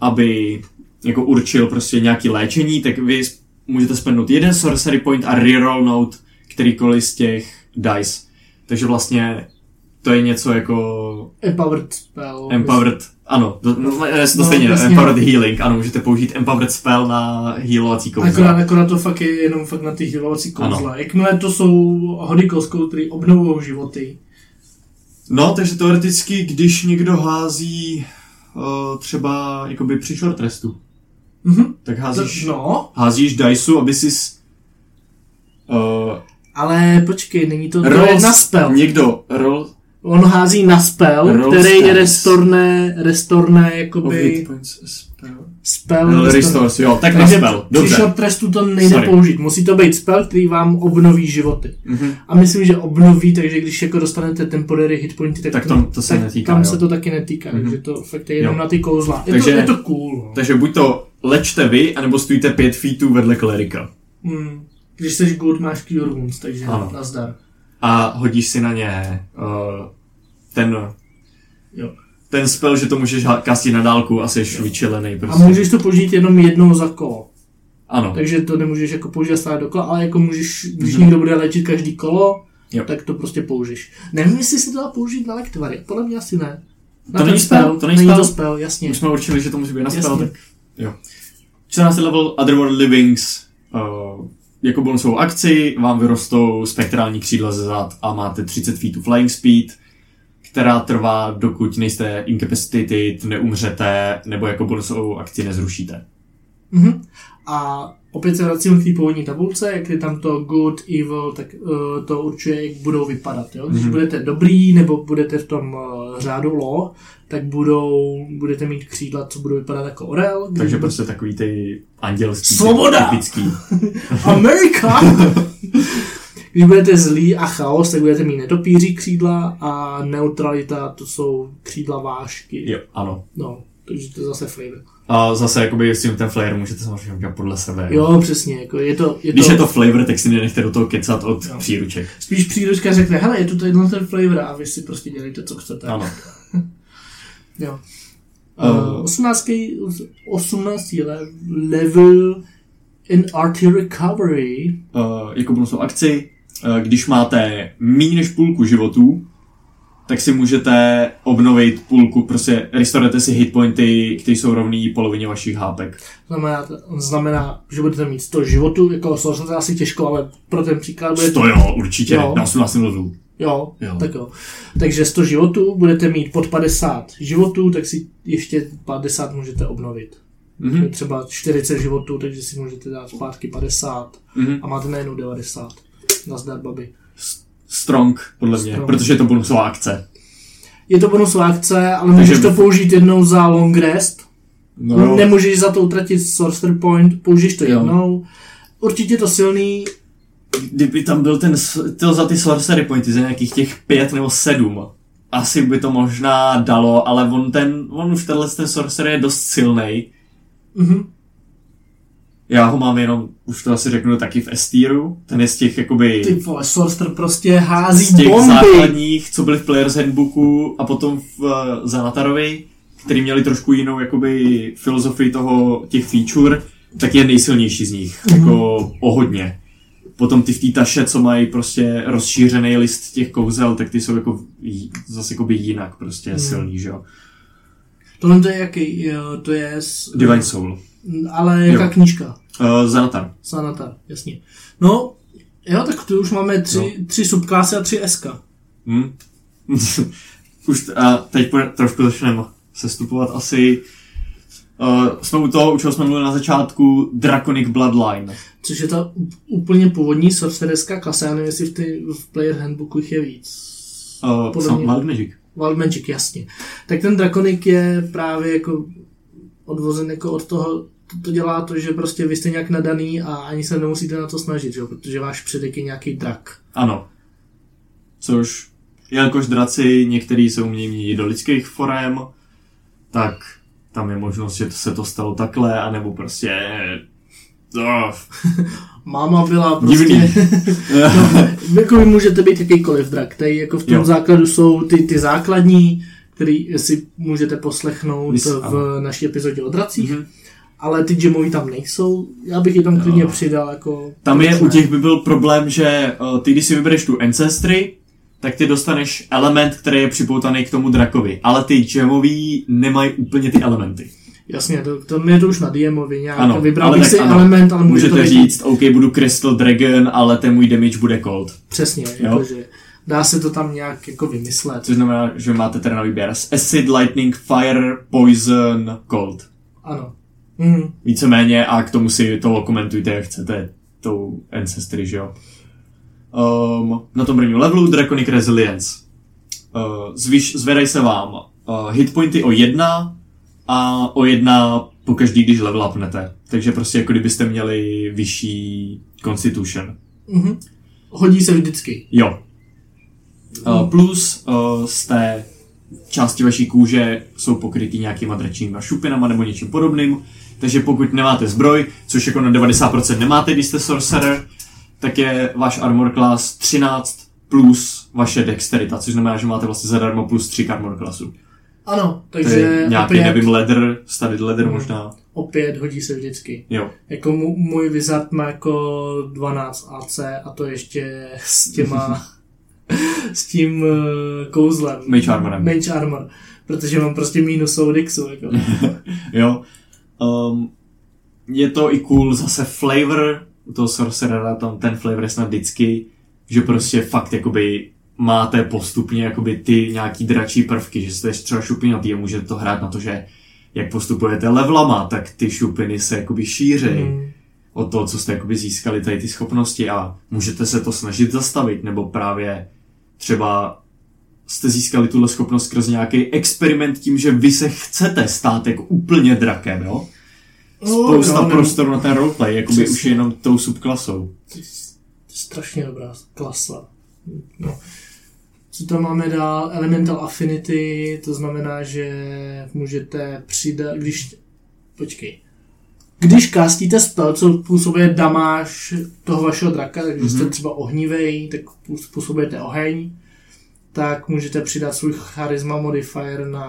aby jako určil prostě nějaký léčení, tak vy můžete spendnout jeden sorcery point a rerollnout kterýkoliv z těch dice. Takže vlastně to je něco jako
Empowered spell.
Empowered, ano, to, no, je to
No,
stejně,
jasně.
Empowered Healing, ano, můžete použít Empowered Spell na healovací
Akorát,
kouzla.
akorát to fakt je jenom fakt na ty healovací kouzla.
Ano.
Jakmile to jsou hody kostkou, které obnovují životy.
No, takže teoreticky, když někdo hází uh, třeba jakoby při short restu,
Mhm.
tak
To,
házíš,
no,
házíš diceu, aby si uh,
ale počkej, není to, to
roll
je na spell.
někdo roll
On hází na spell,
Roll
který
stats.
restorne, restorne
of
jakoby
spell.
spell.
No, restores, jo, tak na
Takže
spell,
při
dobře.
short trestu to nejde
Sorry.
použít. Musí to být spell, který vám obnoví životy.
Mhm.
A myslím, že obnoví, takže když jako dostanete temporary hit pointy, tak,
Tak tam to se
tak
netýká,
tam
jo.
se to taky netýká,
Mhm.
takže to fakt je jenom
Jo.
na ty kouzla. Je,
Takže-
to, je to cool. No.
Takže buď to lečte vy, anebo stojíte pět feetů vedle klerika.
Hmm. Když jsi good, máš cure wounds, takže
Ano.
nazdar.
a hodíš si na ně uh, ten
Jo.
ten spell, že to můžeš kastit na dálku a jsi vyčilený
A
prostě.
můžeš to použít jenom jednou za kolo.
Ano,
Takže to nemůžeš jako použít stále dokola, ale jako můžeš, když
Mhm.
někdo bude léčit každý kolo,
Jo.
tak to prostě použiješ. Nevím, jestli se to dá použít na lektvary. Podle mě asi ne. Na
To není spell, to není spell.
to spell, jasně.
už jsme určili, že to musí být na spell,
Jasně.
tak jo. 14. level Otherworld Livings uh, jako bonusovou akci vám vyrostou spektrální křídla ze zad a máte 30 feetů flying speed, která trvá, dokud nejste incapacitated, neumřete, nebo jako bonusovou akci nezrušíte.
Mhm. A opět se vracím k té původní tabulce, jak je tam to good, evil, tak uh, to určuje, jak budou vypadat. Jo? Když
Mhm.
budete dobrý, nebo budete v tom uh, řádu law, tak budou, budete mít křídla, co budou vypadat jako orel. Když
Takže prostě takový ty andělský,
Svoboda!
typický.
Amerika! Když budete zlí a chaos, tak budete mít netopíří křídla a neutralita, to jsou křídla vášky.
Jo, ano.
No. Takže to je zase flavor.
A zase jakoby s tím ten flavor můžete samozřejmě udělat podle sebe.
Jo, přesně, jako je to, je
Když
to,
je to flavor, tak si nenechte do toho kecat od
Jo.
příruček.
spíš příručka řekne, hele, je tu tenhle ten flavor a vy si prostě dělejte, co chcete.
Ano.
Jo.
Uh,
Uh, 18. 18. le- level in RT recovery.
uh, jako bonusovou akci, uh, když máte méně než půlku životů, tak si můžete obnovit půlku, prostě restorujete si hitpointy, které jsou rovný polovině vašich hápek.
Znamená, znamená, že budete mít 100 životů, jako sorcerer asi těžko, ale pro ten příklad budete...
To jo, určitě,
Jo.
na 18 levelu.
Jo,
Jo.
tak jo. Takže 100 životů, budete mít pod 50 životů, tak si ještě 50 můžete obnovit.
Mhm.
Třeba 40 životů, takže si můžete dát zpátky 50
Mhm.
a máte najednou 90. Nazdar, babi.
Strong, podle mě,
Strong.
protože je to bonusová akce.
Je to bonusová akce, ale
Takže
můžeš to použít jednou za long rest.
No.
Nemůžeš za to utratit sorcerer point, použiješ to
Jo.
jednou. Určitě to silný,
Kdyby tam byl ten, to za ty sorcery pointy, za nějakých těch pět nebo sedm, asi by to možná dalo, ale on ten, on už tenhle ten sorcerer je dost silný.
mhm.
Já ho mám jenom, už to asi řeknu taky v S-tieru, ten je z těch jakoby...
Ty vole, sorcerer prostě hází
z těch
bomby.
základních, co byly v Player's Handbooku a potom v uh, Zanatarovi, který měli trošku jinou jakoby filozofii toho, těch feature, tak je nejsilnější z nich,
Mhm.
jako o hodně. Potom ty v té taše, co mají prostě rozšířený list těch kouzel, tak ty jsou jako zase jakoby jinak prostě
Mhm.
silný, že jo.
Tohle to je jaký? Jo, to je... S,
Divine Soul.
Ale jaká
Jo.
knížka?
Uh, Zanatar.
Sanatar, jasně. No, jo, tak tu už máme tři,
No.
tři subklasy a tři SK.
Hm? Už a teď trošku začneme sestupovat asi. Uh, jsme u toho, u čeho jsme mluvili na začátku, Draconic Bloodline.
Což je ta úplně původní sorcererská klasa, já nevím, jestli v, ty, v Player Handbooku jich je víc.
Uh,
Podle mě-
Wild Magic.
Wild Magic, jasně. Tak ten Draconic je právě jako odvozen jako od toho, to, to dělá to, že prostě vy jste nějak nadaný a ani se nemusíte na to snažit, že? protože váš předek je nějaký drak.
Ano. Což, jelikož draci některý se umějí měnit do lidských forem, tak tam je možnost, že se to stalo takhle, anebo prostě... Oh,
Máma byla prostě...
divný.
No, jako vy můžete být jakýkoliv drak. Tady jako v tom
Jo.
základu jsou ty, ty základní, který si můžete poslechnout
Vys-
v naší epizodě o dracích,
Mhm.
Ale ty gemový tam nejsou. Já bych je tam klidně přidal jako...
Tam je, u těch by byl problém, že uh, ty, když si vybereš tu Ancestry, tak ty dostaneš element, který je připoutaný k tomu drakovi. Ale ty gemový nemají úplně ty elementy.
Jasně, to, to je to už na DMovi nějak.
Ano,
Vybral
ale
bych
tak
si
ano.
element, ale může to
Můžete
být
říct, OK, budu Crystal Dragon, ale ten můj damage bude cold.
přesně, jakože dá se to tam nějak jako vymyslet.
Což znamená, že máte teda na výběr Acid, Lightning, Fire, Poison, Cold.
Ano. Mm,
Víceméně a k tomu si to komentujte, jak chcete, tou Ancestry, že jo. Um, na tom prvním levelu Draconic Resilience. Uh, zvyš, zvedají se vám uh, hitpointy o jedna a o jedna po každý, když level upnete. Takže prostě jako kdybyste měli vyšší Constitution.
mhm. Hodí se vždycky.
Jo. Uh, plus uh, z té části vaší kůže jsou pokrytý nějakýma dračníma šupinama nebo něčím podobným. Takže pokud nemáte zbroj, což jako na 90% nemáte, když jste sorcerer, tak je váš armor class 13 plus vaše dexterita, což znamená, že máte vlastně zadarmo plus 3 k armor classu.
Ano,
To je
takže
nějaký,
opět,
nevím, leather, studded leather
Hmm.
možná.
opět hodí se vždycky.
Jo.
Jako můj wizard má jako 12 AC a to ještě s těma s tím uh, kouzlem.
Mage armorem.
Mage armor. Protože mám prostě minusovou dixu. Jako.
Jo. Um, je to i cool zase flavor u toho sorcerera, tam ten flavor je snad vždycky, že prostě fakt jakoby máte postupně jakoby ty nějaký dračí prvky, že jste třeba šupinatý a můžete to hrát na to, že jak postupujete levelama, tak ty šupiny se jakoby šířejí
Mm.
od toho, co jste jakoby získali tady ty schopnosti a můžete se to snažit zastavit, nebo právě třeba jste získali tuhle schopnost skrz nějaký experiment tím, že vy se chcete stát jako úplně drakem, jo? Spousta
jo, nebo-
prostoru na ten roleplay, jakoby
Přesně.
už jenom tou subklasou.
To je strašně dobrá klasa. No. Co tam máme dál? Elemental Affinity, to znamená, že můžete přidat, když, počkej, když kastíte spell, co působuje damáž toho vašeho draka, takže mm-hmm. jste třeba ohnivej, tak působujete oheň, tak můžete přidat svůj charisma modifier na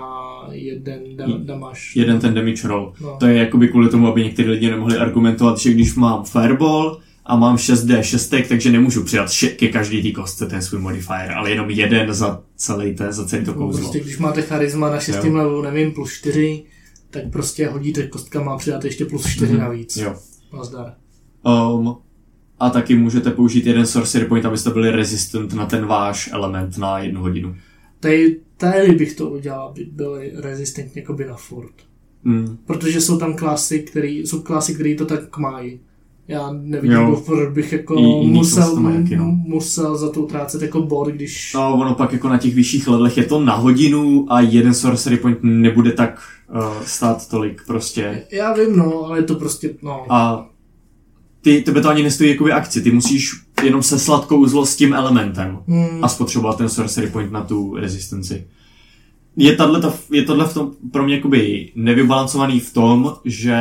jeden da-.
Jeden ten damage roll. No. To je jakoby kvůli tomu, aby někteří lidi nemohli argumentovat, že když mám fireball, a mám 6D6, takže nemůžu přidat ke každý té kostce ten svůj modifier, ale jenom jeden za celý ten, za celý to no, kouzlo.
Prostě když máte charisma na 6. levelu, nevím, plus 4, tak prostě hodíte kostka, má přidat ještě plus 4 mm-hmm. navíc.
Jo.
Nazdar.
Um, a taky můžete použít jeden sorcery point, abyste byli resistant na ten váš element na jednu hodinu.
Tady, tady bych to udělal, aby byli resistant jakoby na furt. Mm. Protože jsou tam klasy, který, jsou klasy, které to tak mají. Já nevidím, proč bych jako I, musel, jaký, no. musel za to utrácet jako bod, když...
No, ono pak jako na těch vyšších levelech je to na hodinu a jeden sorcery point nebude tak uh, stát tolik prostě.
Já vím, no, ale je to prostě, no.
A ty, tebe to ani nestojí jakoby akci, ty musíš jenom seslat kouzlo s tím elementem hmm. a spotřebovat ten sorcery point na tu rezistenci. Je, tato, je tohle v tom pro mě jakoby nevybalancovaný v tom, že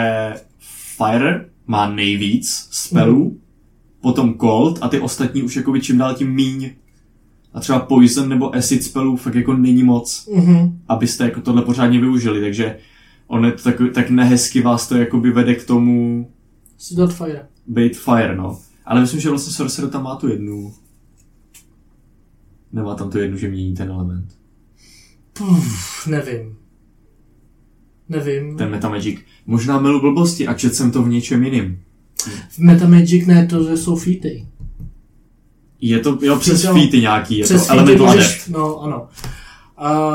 Fire má nejvíc spelů, mm. potom Cold a ty ostatní už jakoby čím dál tím míň. A třeba Poison nebo Acid spelů fakt jako není moc, mm-hmm. abyste jako tohle pořádně využili, takže on je to tak, tak nehezky vás to jakoby vede k tomu...
Dot fire.
Bait fire, no. Ale myslím, že vlastně Sorcerer tam má tu jednu... Nemá tam tu jednu, že mění ten element.
Puf, nevím. Nevím.
Ten Metamagic. Možná milu blbosti a čet jsem to v něčem jiným.
V Metamagic ne, to jsou feety.
Je to, jo, přes Přes, feety nějaký, je přes to element můžeš,
No, ano. A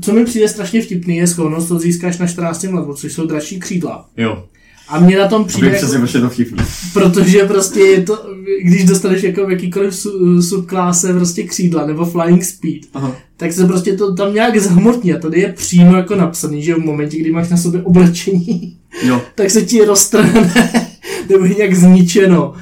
co mi přijde strašně vtipný, je schopnost, to získáš na 14. levelu, což jsou dražší křídla.
Jo.
A mě na tom přijde...
Jako, přesně to vtipný.
Protože prostě je to, když dostaneš jako v jakýkoliv subkláse prostě křídla nebo flying speed, Aha. tak se prostě to tam nějak zhmotní a tady je přímo jako napsaný, že v momentě, kdy máš na sobě oblečení,
jo.
tak se ti roztrhne nebo je nějak zničeno.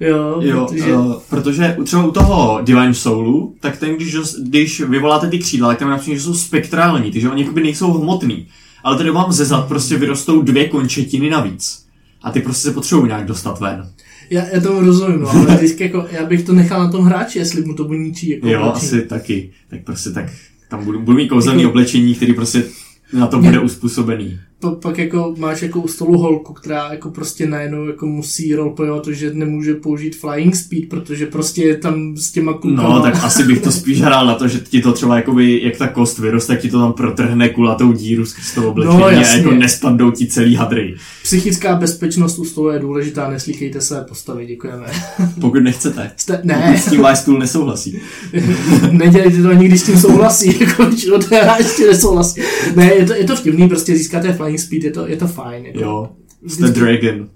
Jo,
jo protože... Uh, protože třeba u toho Divine Soulu, tak ten, když, když vyvoláte ty křídla, tak tam například, že jsou spektrální, takže oni jakoby nejsou hmotný ale tady vám ze zad prostě vyrostou dvě končetiny navíc. A ty prostě se potřebují nějak dostat ven.
Já, já tomu rozumím, no, ale vždycky jako, já bych to nechal na tom hráči, jestli mu to bude ničí. Jako
jo, oblečení. asi taky. Tak prostě tak, tam budu, budu mít kouzelný jako... oblečení, který prostě na to bude uspůsobený
pak jako máš jako u stolu holku, která jako prostě najednou jako musí roleplayovat to, že nemůže použít flying speed, protože prostě je tam s těma
klukama. No, tak asi bych to spíš hrál na to, že ti to třeba jakoby, jak ta kost vyroste, tak ti to tam protrhne kulatou díru skrz to oblečení no, a jako nespadnou ti celý hadry.
Psychická bezpečnost u stolu je důležitá, neslíkejte se postavy, děkujeme.
Pokud nechcete.
Jste, ne.
s tím váš stůl nesouhlasí.
Nedělejte to ani když s tím souhlasí, jako když to ještě nesouhlasí. Ne, je to, je to vtipný, prostě získáte flying speed, je to, je to fajn. Jako.
Jo, jste Dragon.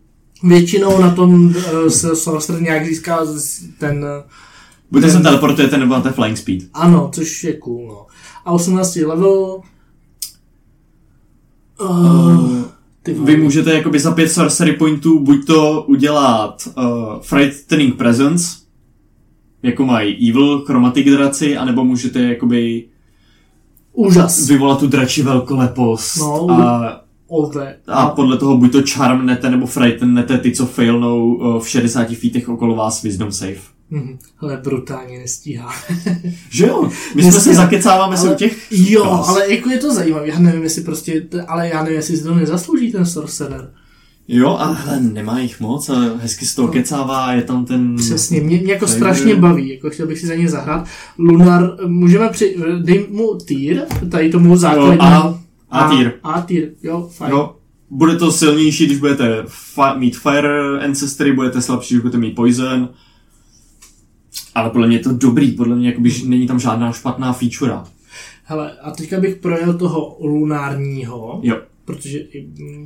Většinou na tom uh, se Sorcerer nějak získá ten... Uh,
Buď ten, se teleportujete nebo na ten flying speed.
Ano, což je cool, no. A 18 level...
Uh, vy můžete jakoby za pět sorcery pointů buď to udělat uh, Frightening Presence, jako mají Evil, Chromatic draci, anebo můžete jakoby
Úžas.
Vyvolat tu dračí velkolepost.
No,
a, a podle toho buď to charmnete nebo frightenete ty, co failnou v 60 feetech okolo vás wisdom save.
Hmm, ale brutálně nestíhá.
že jo? My jsme se zakecáváme ale, se u těch...
Jo, klas. ale jako je to zajímavé. Já nevím, jestli prostě... Ale já nevím, jestli si to nezaslouží ten sorcerer.
Jo, ale nemá jich moc a hezky z toho no. kecává, je tam ten...
Přesně, mě, mě jako Tady... strašně baví, jako chtěl bych si za ně zahrát. Lunar, můžeme při... dej mu týr, tady tomu základní...
A, a týr.
A týr, jo, fajn.
Jo, bude to silnější, když budete fa- mít Fire Ancestry, budete slabší, když budete mít Poison. Ale podle mě je to dobrý, podle mě jakoby, není tam žádná špatná feature.
Hele, a teďka bych projel toho lunárního.
Jo
protože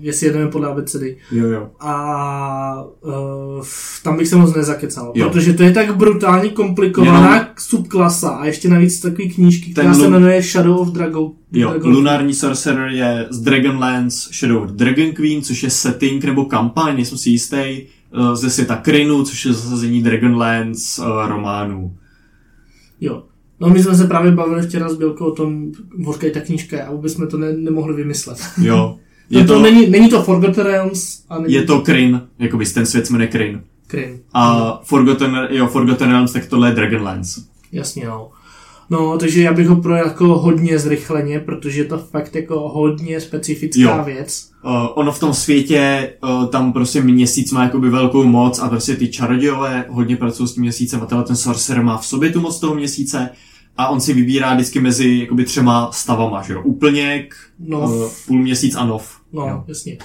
jestli jedeme podle abecedy.
Jo, jo.
A uh, tam bych se moc nezakecal, jo. protože to je tak brutálně komplikovaná Jenom... subklasa a ještě navíc takový knížky, která Ten se jmenuje Shadow of Dragon.
Jo, Dragon lunární sorcerer je z Dragonlance Shadow of Dragon Queen, což je setting nebo kampaň, nejsem si jistý, uh, ze světa Krynu, což je zasazení Dragonlance uh, románů.
Jo, No my jsme se právě bavili včera s Bělkou o tom, horká ta knížka a vůbec jsme to ne, nemohli vymyslet.
Jo.
Je
Je
to,
to,
není, není to Forgotten Realms a není
je to Kryn, jakoby ten svět se jmenuje Kryn.
Kryn.
A Forgotten, jo, Forgotten Realms, tak tohle je Dragonlance.
Jasně, no. No, takže já bych ho pro jako hodně zrychleně, protože je to fakt jako hodně specifická
Jo.
věc.
Uh, ono v tom světě, uh, tam prostě měsíc má jakoby velkou moc a prostě ty čarodějové hodně pracují s tím měsícem a tenhle ten sorcerer má v sobě tu moc toho měsíce a on si vybírá vždycky mezi jakoby třema stavama, že jo, úplněk,
No.
uh, půl měsíc a nov.
No,
Jo.
jasně.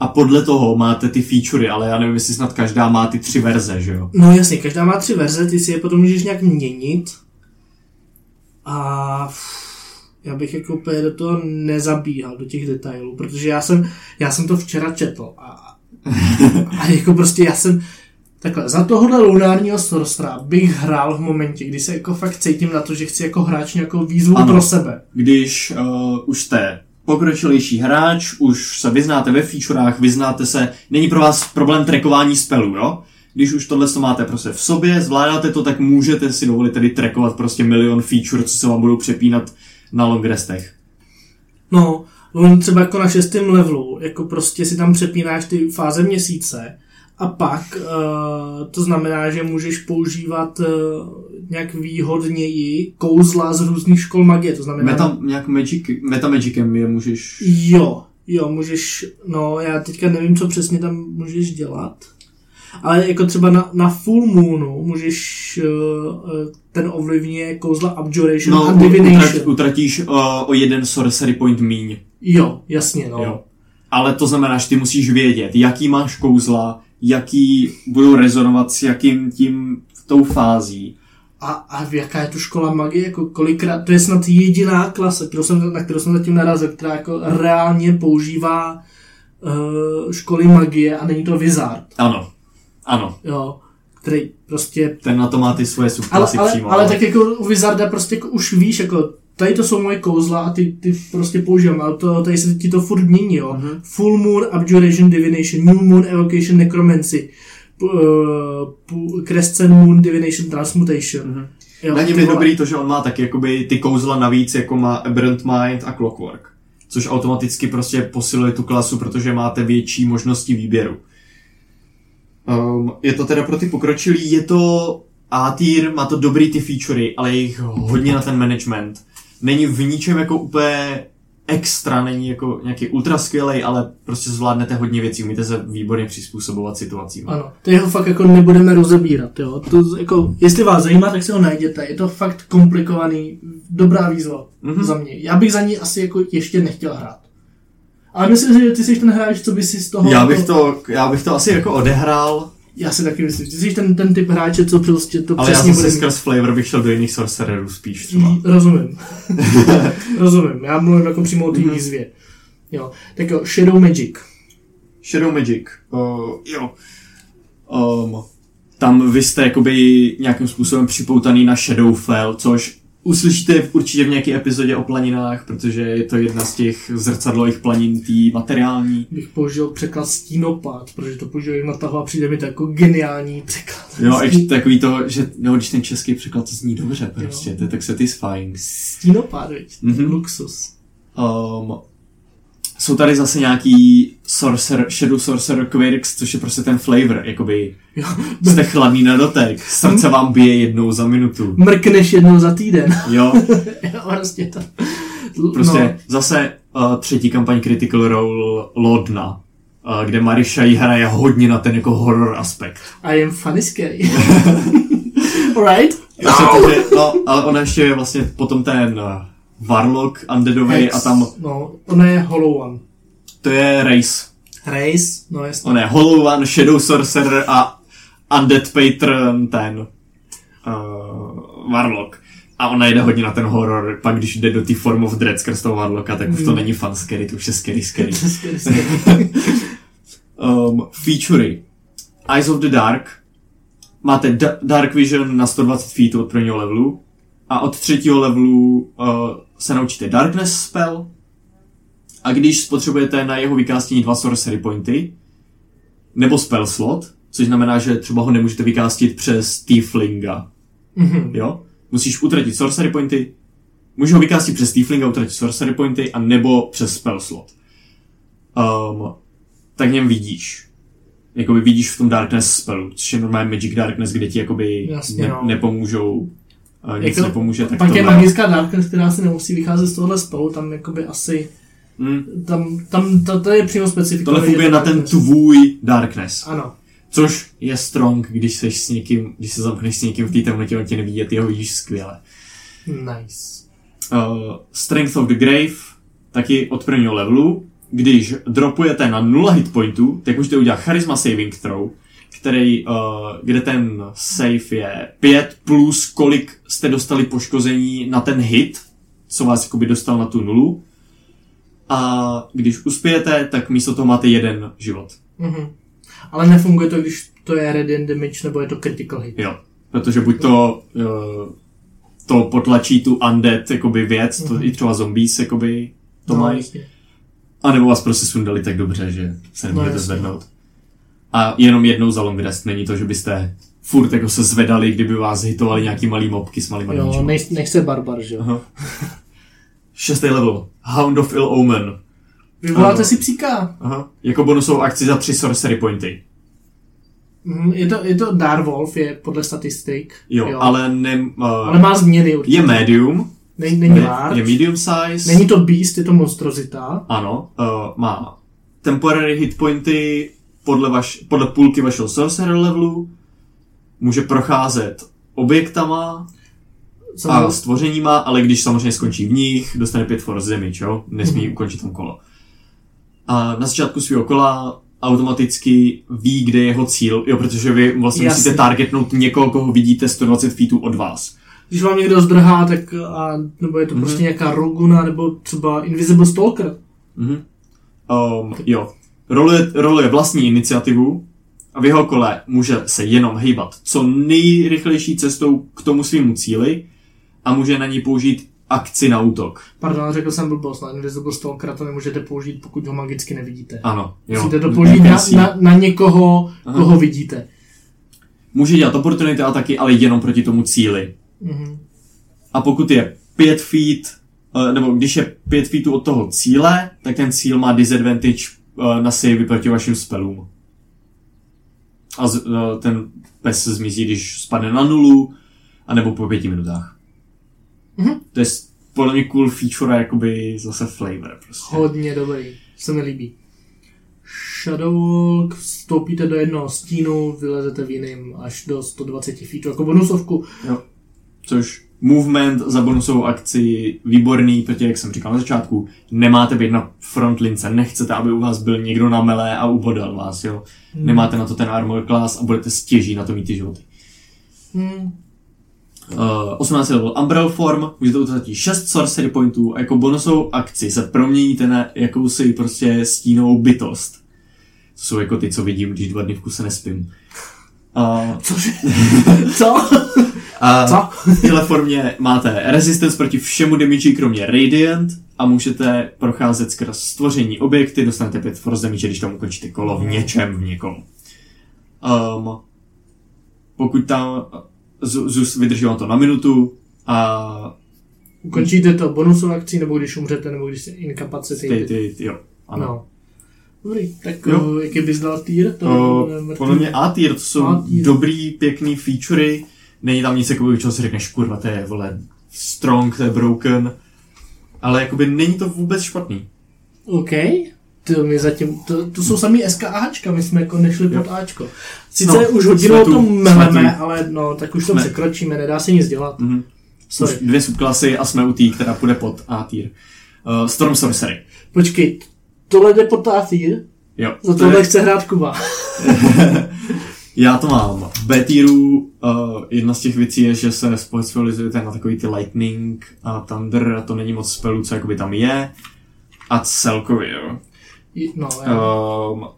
A podle toho máte ty featurey, ale já nevím, jestli snad každá má ty tři verze, že jo.
No jasně, každá má tři verze, ty si je potom můžeš nějak měnit. A já bych jako úplně do toho nezabíhal, do těch detailů, protože já jsem, já jsem to včera četl a, a jako prostě já jsem, takhle, za tohohle lunárního sorcera bych hrál v momentě, kdy se jako fakt cítím na to, že chci jako hráč nějakou výzvu
Ano.
pro sebe.
Když uh, už jste pokročilejší hráč, už se vyznáte ve featurách, vyznáte se, není pro vás problém trackování spelů, jo? Když už tohle to máte prostě v sobě, zvládáte to, tak můžete si dovolit tedy trackovat prostě milion feature, co se vám budou přepínat na long restech.
No, on třeba jako na šestém levelu, jako prostě si tam přepínáš ty fáze měsíce a pak uh, to znamená, že můžeš používat uh, nějak výhodněji kouzla z různých škol magie, to znamená...
Meta, nějak magic, metamagicem je můžeš...
Jo, jo, můžeš, no já teďka nevím, co přesně tam můžeš dělat, ale jako třeba na, na full moonu můžeš uh, ten ovlivňuje kouzla Abjuration
No,
a Divination.
utrat, utratíš uh, o jeden sorcery point míň.
Jo, jasně, no.
Jo. Ale to znamená, že ty musíš vědět, jaký máš kouzla, jaký budou rezonovat s jakým tím tou fází.
A, a jaká je tu škola magie, jako kolikrát, to je snad jediná klasa, kterou jsem, na kterou jsem zatím narazil, která jako reálně používá uh, školy magie a není to Wizard,
Ano, ano.
jo, který prostě,
Ten na to má ty svoje
ale,
subklasy
ale,
přímo.
ale tak jako u Wizarda prostě jako už víš, jako tady to jsou moje kouzla a ty, ty prostě používám, ale to, tady se ti to furt mění, jo.
Mhm.
Full Moon, Abjuration, Divination, New Moon, Evocation, Necromancy, uh, pu- Crescent Moon, Divination, Transmutation.
Mhm.
Jo,
Na něm je dobrý to, že on má taky jakoby ty kouzla navíc, jako má Aberrant Mind a Clockwork. Což automaticky prostě posiluje tu klasu, protože máte větší možnosti výběru. Um, je to teda pro ty pokročilý, je to A tier, má to dobrý ty featurey, ale je jich hodně na ten management. Není v ničem jako úplně extra, není jako nějaký ultra skvělej, ale prostě zvládnete hodně věcí, umíte se výborně přizpůsobovat situacím.
Ano, to jeho fakt jako nebudeme rozebírat, jo. To jako, jestli vás zajímá, tak si ho najděte. Je to fakt komplikovaný, dobrá výzva
Mhm.
mm-hmm. za mě. Já bych za ní asi jako ještě nechtěl hrát. Ale myslím si, že ty jsi ten hráč, co by si z toho...
Já bych to, já bych to asi jako odehrál,
Já si taky myslím. Ty jsi ten, ten typ hráče, co prostě to
ale já
přesně
zase
bude mít.
skrz flavor bych šel do jiných sorcererů spíš třeba.
Rozumím. Rozumím. Já mluvím jako přímo o té
Mhm.
výzvě. Jo. Tak jo, Shadow Magic.
Shadow Magic. Uh, jo. Um, tam vy jste jakoby nějakým způsobem připoutaný na Shadowfell, což uslyšíte určitě v nějaké epizodě o planinách, protože je to jedna z těch zrcadlových planin, tý materiální.
Bych použil překlad stínopad, protože to použiju na toho a přijde mi to jako geniální překlad.
Jo, a ještě takový to, že no, když ten český překlad to zní dobře prostě, to je tak satisfying.
Stínopad?
Mhm.
Luxus.
Um, jsou tady zase nějaký sorcerer, Shadow Sorcerer Quirks, což je prostě ten flavor, jakoby jste chladný na dotek, srdce vám bije jednou za minutu.
Mrkneš jednou za týden.
Jo,
jo, prostě to.
prostě
No,
zase uh, třetí kampaň Critical Role Lodna, uh, kde Marisha jí hraje hodně na ten jako horror aspekt.
I am funny scary. right?
No. Že, no, ale ona ještě je vlastně potom ten uh, Warlock Undeadovej a tam
No, ona je Hollow One.
To je Race.
Race, no jasně.
On je Hollow One, Shadow Sorcerer a Undead Patron, ten uh, Warlock. A ona jede hodně na ten horor, pak když jde do té Form of Dread skrz toho Warlocka, tak už to
Mm.
není fun scary, to už je scary scary.
Scary, scary.
um, featurey. Eyes of the Dark. Máte da- Dark Vision na 120 feet od prvního levelu. A od třetího levelu uh, se naučíte Darkness spell. A když spotřebujete na jeho vykástění dva sorcery pointy, nebo spell slot, což znamená, že třeba ho nemůžete vykástit přes Tieflinga,
Mhm.
jo? musíš utratit sorcery pointy, můžeš ho vykástit přes Tiefling a utratit sorcery pointy, a nebo přes spell slot. Um, tak něm vidíš. Jakoby vidíš v tom Darkness spellu, což je normálně Magic Darkness, kde ti jakoby
Jasně,
ne,
no.
nepomůžou, uh, nic nepomůže. Tak
Pak je magická dárka, která si nemusí vycházet z tohohle spolu, tam jakoby asi,
Mm,
tam, tam to, to je přímo specifikované.
tohle funguje na ten tvůj Darkness.
Ano.
Což je strong, když seš s někým, když se zamkneš s někým v té temnotě, on tě nevidí, ty ho vidíš skvěle.
Nice.
Uh, Strength of the Grave, taky od prvního levelu, když dropujete na 0 hit pointů, tak můžete udělat Charisma Saving Throw, který, uh, kde ten save je 5 plus kolik jste dostali poškození na ten hit, co vás jakoby dostal na tu nulu. A když uspějete, tak místo toho máte jeden život.
Mhm. Ale nefunguje to, když to je radiant damage, nebo je to critical hit.
Jo, protože buď to uh, to potlačí tu undead jakoby věc, to
Mhm.
i třeba zombies jakoby to
no,
mají, a nebo vás prostě sundali tak dobře, že se nemůžete
jasně.
zvednout. A jenom jednou za long rest, není to, že byste furt jako se zvedali, kdyby vás hitovali nějaký malý mobky s malýma
Jo, nech se barbar, že jo.
Šestý level. Hound of Ill Omen.
Vyvoláte
Ano.
si psíka.
Aha. Jako bonusovou akci za tři sorcery pointy.
Mhm, Je to, je to Darwolf, je podle statistik.
Jo, ale, ne, uh,
ale má změny určitě.
je medium,
Není, není
je,
large.
je medium size.
Není to beast, je to monstrozita.
Ano, uh, má temporary hit pointy podle, vaš, podle půlky vašeho sorcerer levelu, může procházet objektama a
Samozřejmě,
stvořeníma, ale když samozřejmě skončí v nich, dostane 5 force damage, jo? Nesmí
Mhm.
ukončit tam kolo. A na začátku svého kola automaticky ví, kde je jeho cíl, jo, protože vy vlastně
Jasně.
musíte targetnout někoho, koho vidíte 120 feetů od vás.
když vám někdo zdrhá, tak a, nebo je to
Mhm.
prostě nějaká roguna, nebo třeba Invisible Stalker.
Mhm. Um, jo. Roluje, roluje vlastní iniciativu a v jeho kole může se jenom hýbat co nejrychlejší cestou k tomu svýmu cíli a může na ní použít akci na útok.
Pardon, řekl jsem blbost, na Invisible Stalkera to nemůžete použít, pokud ho magicky nevidíte.
Ano, jo.
Musíte to použít na, na, na někoho,
Aha.
koho vidíte.
Může dělat opportunity ataky, ale jenom proti tomu cíli.
Mhm.
A pokud je 5 feet, eh, nebo když je 5 feetů od toho cíle, tak ten cíl má disadvantage eh, na savey proti vašim spellům. A eh, ten pes se zmizí, když spadne na nulu, anebo po pěti minutách.
Mhm.
To je podle mě cool feature, a jakoby zase flavor prostě.
Hodně dobrý, se mi líbí. Shadowwalk, vstoupíte do jednoho stínu, vylezete v jiným až do 120 feetů, jako bonusovku.
Jo. Což movement za bonusovou akci výborný, protože jak jsem říkal na začátku, nemáte být na frontlince, nechcete, aby u vás byl někdo na melé a ubodal vás, jo.
Hmm.
Nemáte na to ten armor class a budete stěží na to mít ty životy.
Hmm.
Uh, 18 level Umbrel Form, můžete utratit 6 sorcery pointů a jako bonusovou akci se proměníte na jakousi prostě stínovou bytost. To jsou jako ty, co vidím, když dva dny v kuse nespím. Uh,
Cože? Co?
a
Co?
v téhle formě máte resistance proti všemu damage, kromě Radiant a můžete procházet skrz stvoření objekty, dostanete 5 force damage, když tam ukončíte kolo v něčem, v někom. Um, pokud tam Z- Zeus vydrží vám to na minutu a
Ukončíte to bonusovou akcí, nebo když umřete, nebo když se
ty, jo, ano.
No. Dobrý, tak
Jo.
jo. jaký bys dal tier? To mrtvý.
podle mě A tier, to jsou
A tier.
dobrý, pěkný featurey, není tam nic jako čeho si řekneš, kurva, to je, vole, strong, to je broken, ale jakoby není to vůbec špatný.
OK. To, my zatím, to, to jsou samý SK a Ačka, my jsme jako nešli pod Ačko. Sice
No,
už hodinu o tom meleme, ale no, tak už to překročíme, nedá se nic dělat.
Mhm.
Sorry.
Už dvě subklasy a jsme u té, která půjde pod A tier. Uh, Storm Sorcery.
Počkej, tohle jde pod A tier?
Jo.
Za
to
tohle
je-
chce hrát Kuba.
Já to mám. B tieru uh, jedna z těch věcí je, že se specializujete na takový ty lightning a thunder a to není moc spelů, co jakoby tam je. A celkově, jo.
No.
Um,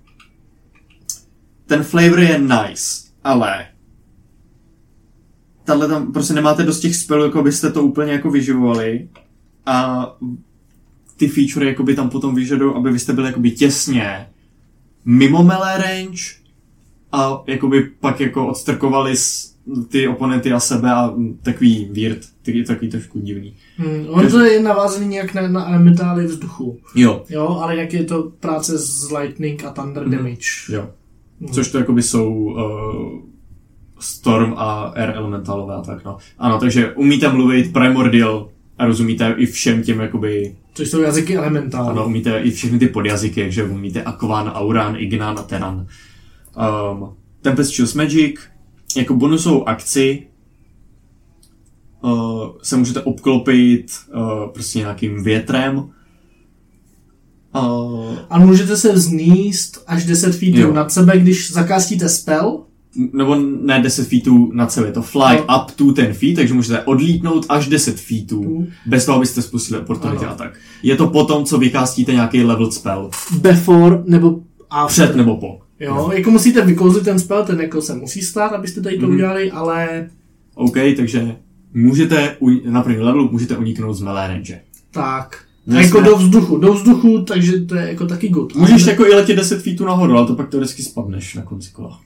ten flavor je nice, ale tahle tam prostě nemáte dost těch spelů, jako byste to úplně jako vyživovali a ty feature jakoby tam potom vyžadují, aby vy jste byli jakoby těsně mimo melee range a jakoby pak jako odstrkovali s ty oponenty a sebe a takový weird, takový, takový trošku divný.
Hmm, on to je navázaný nějak na, na elementály vzduchu.
Jo,
Jo, ale jak je to práce s lightning a thunder
Mhm.
damage.
jo.
Mhm.
Což to jakoby jsou uh, Storm a Air Elementalové a tak, no. Ano, takže umíte mluvit Primordial a rozumíte i všem těm jakoby
Což jsou jazyky elementál.
Ano, umíte i všechny ty podjazyky, takže umíte Aquan, Auran, Ignan a Teran. Um, Tempest Chills Magic, jako bonusovou akci uh, se můžete obklopit uh, prostě nějakým větrem. Uh,
A můžete se vzníst až 10 feetů nad sebe, když zakástíte spell.
nebo ne 10 feetů nad sebe, to fly
No.
up to 10 feet, takže můžete odlítnout až 10 feetů,
Mm.
bez toho, abyste spustili opportunity a tak. Je to potom, co vykástíte nějaký level spell.
Before nebo after.
Před nebo po.
Jo, jako musíte vykouzlit ten spell, ten jako se musí stát, abyste tady to
Mhm.
udělali, ale
OK, takže můžete u, na první levelu můžete uniknout z melee range.
tak. A jako
jsme-
do vzduchu, do vzduchu, takže to je jako taky good.
Můžeš
Ale-
jako i letět 10 feetů nahoru, ale to pak teoreticky spadneš na konci kola.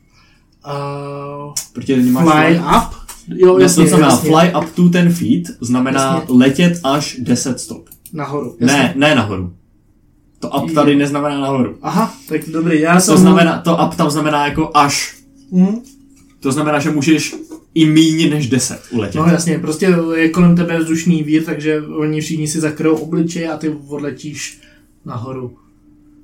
Uh,
Protože nemáš
fly up? Jo,
Ne,
jasně,
to znamená
jasně.
fly up to 10 feet, znamená
Jasně.
letět až 10 stop.
Nahoru.
Ne,
jasně.
ne nahoru. To up tady neznamená nahoru.
Aha, tak dobrý, já jsem...
To znamená, to up tam znamená jako až.
Hm?
To znamená, že můžeš i méně než 10 uletět.
No jasně, prostě je kolem tebe vzdušný vír, takže oni všichni si zakryjou obličeje a ty odletíš nahoru.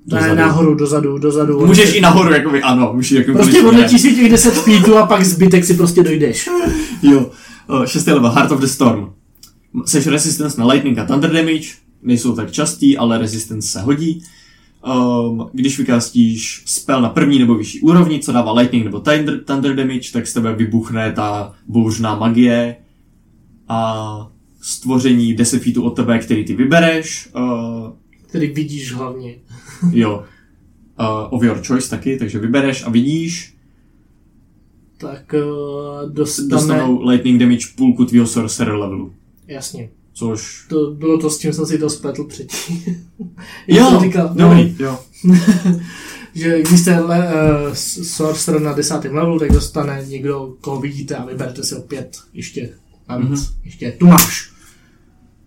Ne,
Dozadu.
nahoru, dozadu, dozadu.
Můžeš i nahoru, jakoby, ano, můžeš jako
Prostě odletíš si těch 10 feetů a pak zbytek si prostě dojdeš.
Jo, uh, šestý level, Heart of the Storm. Seš resistance na lightning a thunder damage, nejsou tak častý, ale resistance se hodí. Um, když vykástíš spell na první nebo vyšší úrovni, co dává lightning nebo thunder, thunder damage, tak z tebe vybuchne ta bouřná magie a stvoření 10 feetů od tebe, který ty vybereš. Uh,
Který vidíš hlavně.
jo, uh, of your choice taky, takže vybereš a vidíš,
Tak uh, dostaneme...
dostanou lightning damage půlku tvýho sorcerer levelu.
Jasně.
Což
To bylo to, s čím jsem si to spletl předtím.
Jo,
jsem říkal,
dobrý, jo.
No, že když jste le, uh, sorcerer na desátém levelu, tak dostane někdo, koho vidíte a vyberte si opět ještě navíc.
Mhm.
Mm-hmm. Ještě tu máš.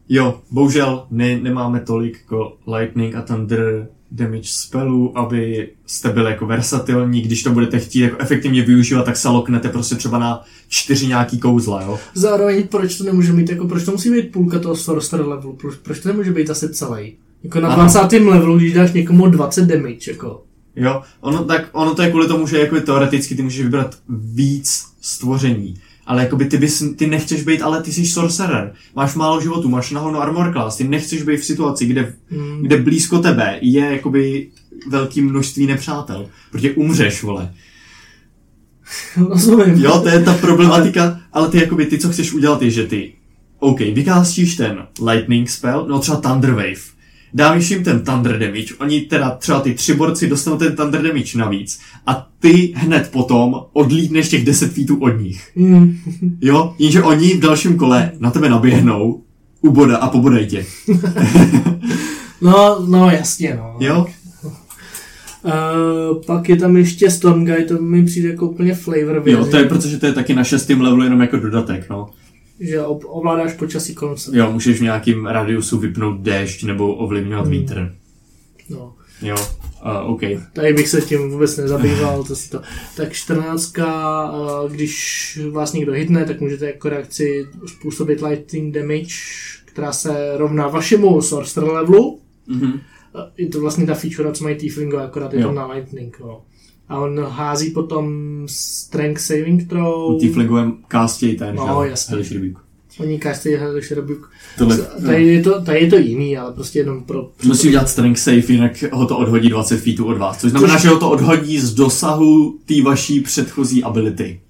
Jo, bohužel ne, nemáme tolik jako lightning a thunder damage spellů, aby jste byli jako versatilní, když to budete chtít jako efektivně využívat, tak se loknete prostě třeba na čtyři nějaký kouzla, jo.
Zároveň proč to nemůže mít, jako proč to musí být půlka toho sorcerer levelu, proč, proč to nemůže být asi celý? Jako na
Aha.
20. levelu, když dáš někomu 20 damage, jako.
Jo, ono, tak, ono to je kvůli tomu, že jako teoreticky ty můžeš vybrat víc stvoření. Ale jakoby ty, bys, ty nechceš být, ale ty jsi sorcerer. Máš málo životu, máš na hovno armor class, ty nechceš být v situaci, kde,
Mm.
kde blízko tebe je jakoby velký množství nepřátel. Protože umřeš, vole.
Rozumím.
Jo, to je ta problematika, ale ty jakoby, ty co chceš udělat je, že ty, OK, vykástíš ten lightning spell, no třeba Thunder Wave, dáš jim ten Thunder damage, oni teda třeba ty tři borci dostanou ten Thunder damage navíc a ty hned potom odlítneš těch 10 feetů od nich.
Mm.
Jo, jenže oni v dalším kole na tebe naběhnou, uboda a pobodají tě.
No, no jasně, no.
Jo?
Uh, pak je tam ještě Storm Guide, to mi přijde jako úplně flavor věc,
Jo, to je protože to je taky na šestém levelu jenom jako dodatek, no.
Že ovládáš počasí kolem sebe.
Jo, můžeš v nějakým radiusu vypnout déšť nebo ovlivňovat
Hmm.
vítr.
No.
Jo, uh, OK.
Tady bych se tím vůbec nezabýval, to si to. Tak 14, když vás někdo hitne, tak můžete jako reakci způsobit lightning damage, která se rovná vašemu sorcerer levelu.
Mhm.
Eh, Je to vlastně ta feature, co mají Tieflingo, akorát je
Jo.
to na lightning. No. A on hází potom strength saving throw.
U Tieflingovém castěj ten,
No,
že?
jasně.
Hellish Rebuke.
Oni každý Hellish Rebuke.
Tohle,
Tady je, to, tady je to jiný, ale prostě jenom pro...
Musí udělat strength save, jinak ho to odhodí 20 feetů od vás. Což znamená,
Což-
že ho to odhodí z dosahu té vaší předchozí ability.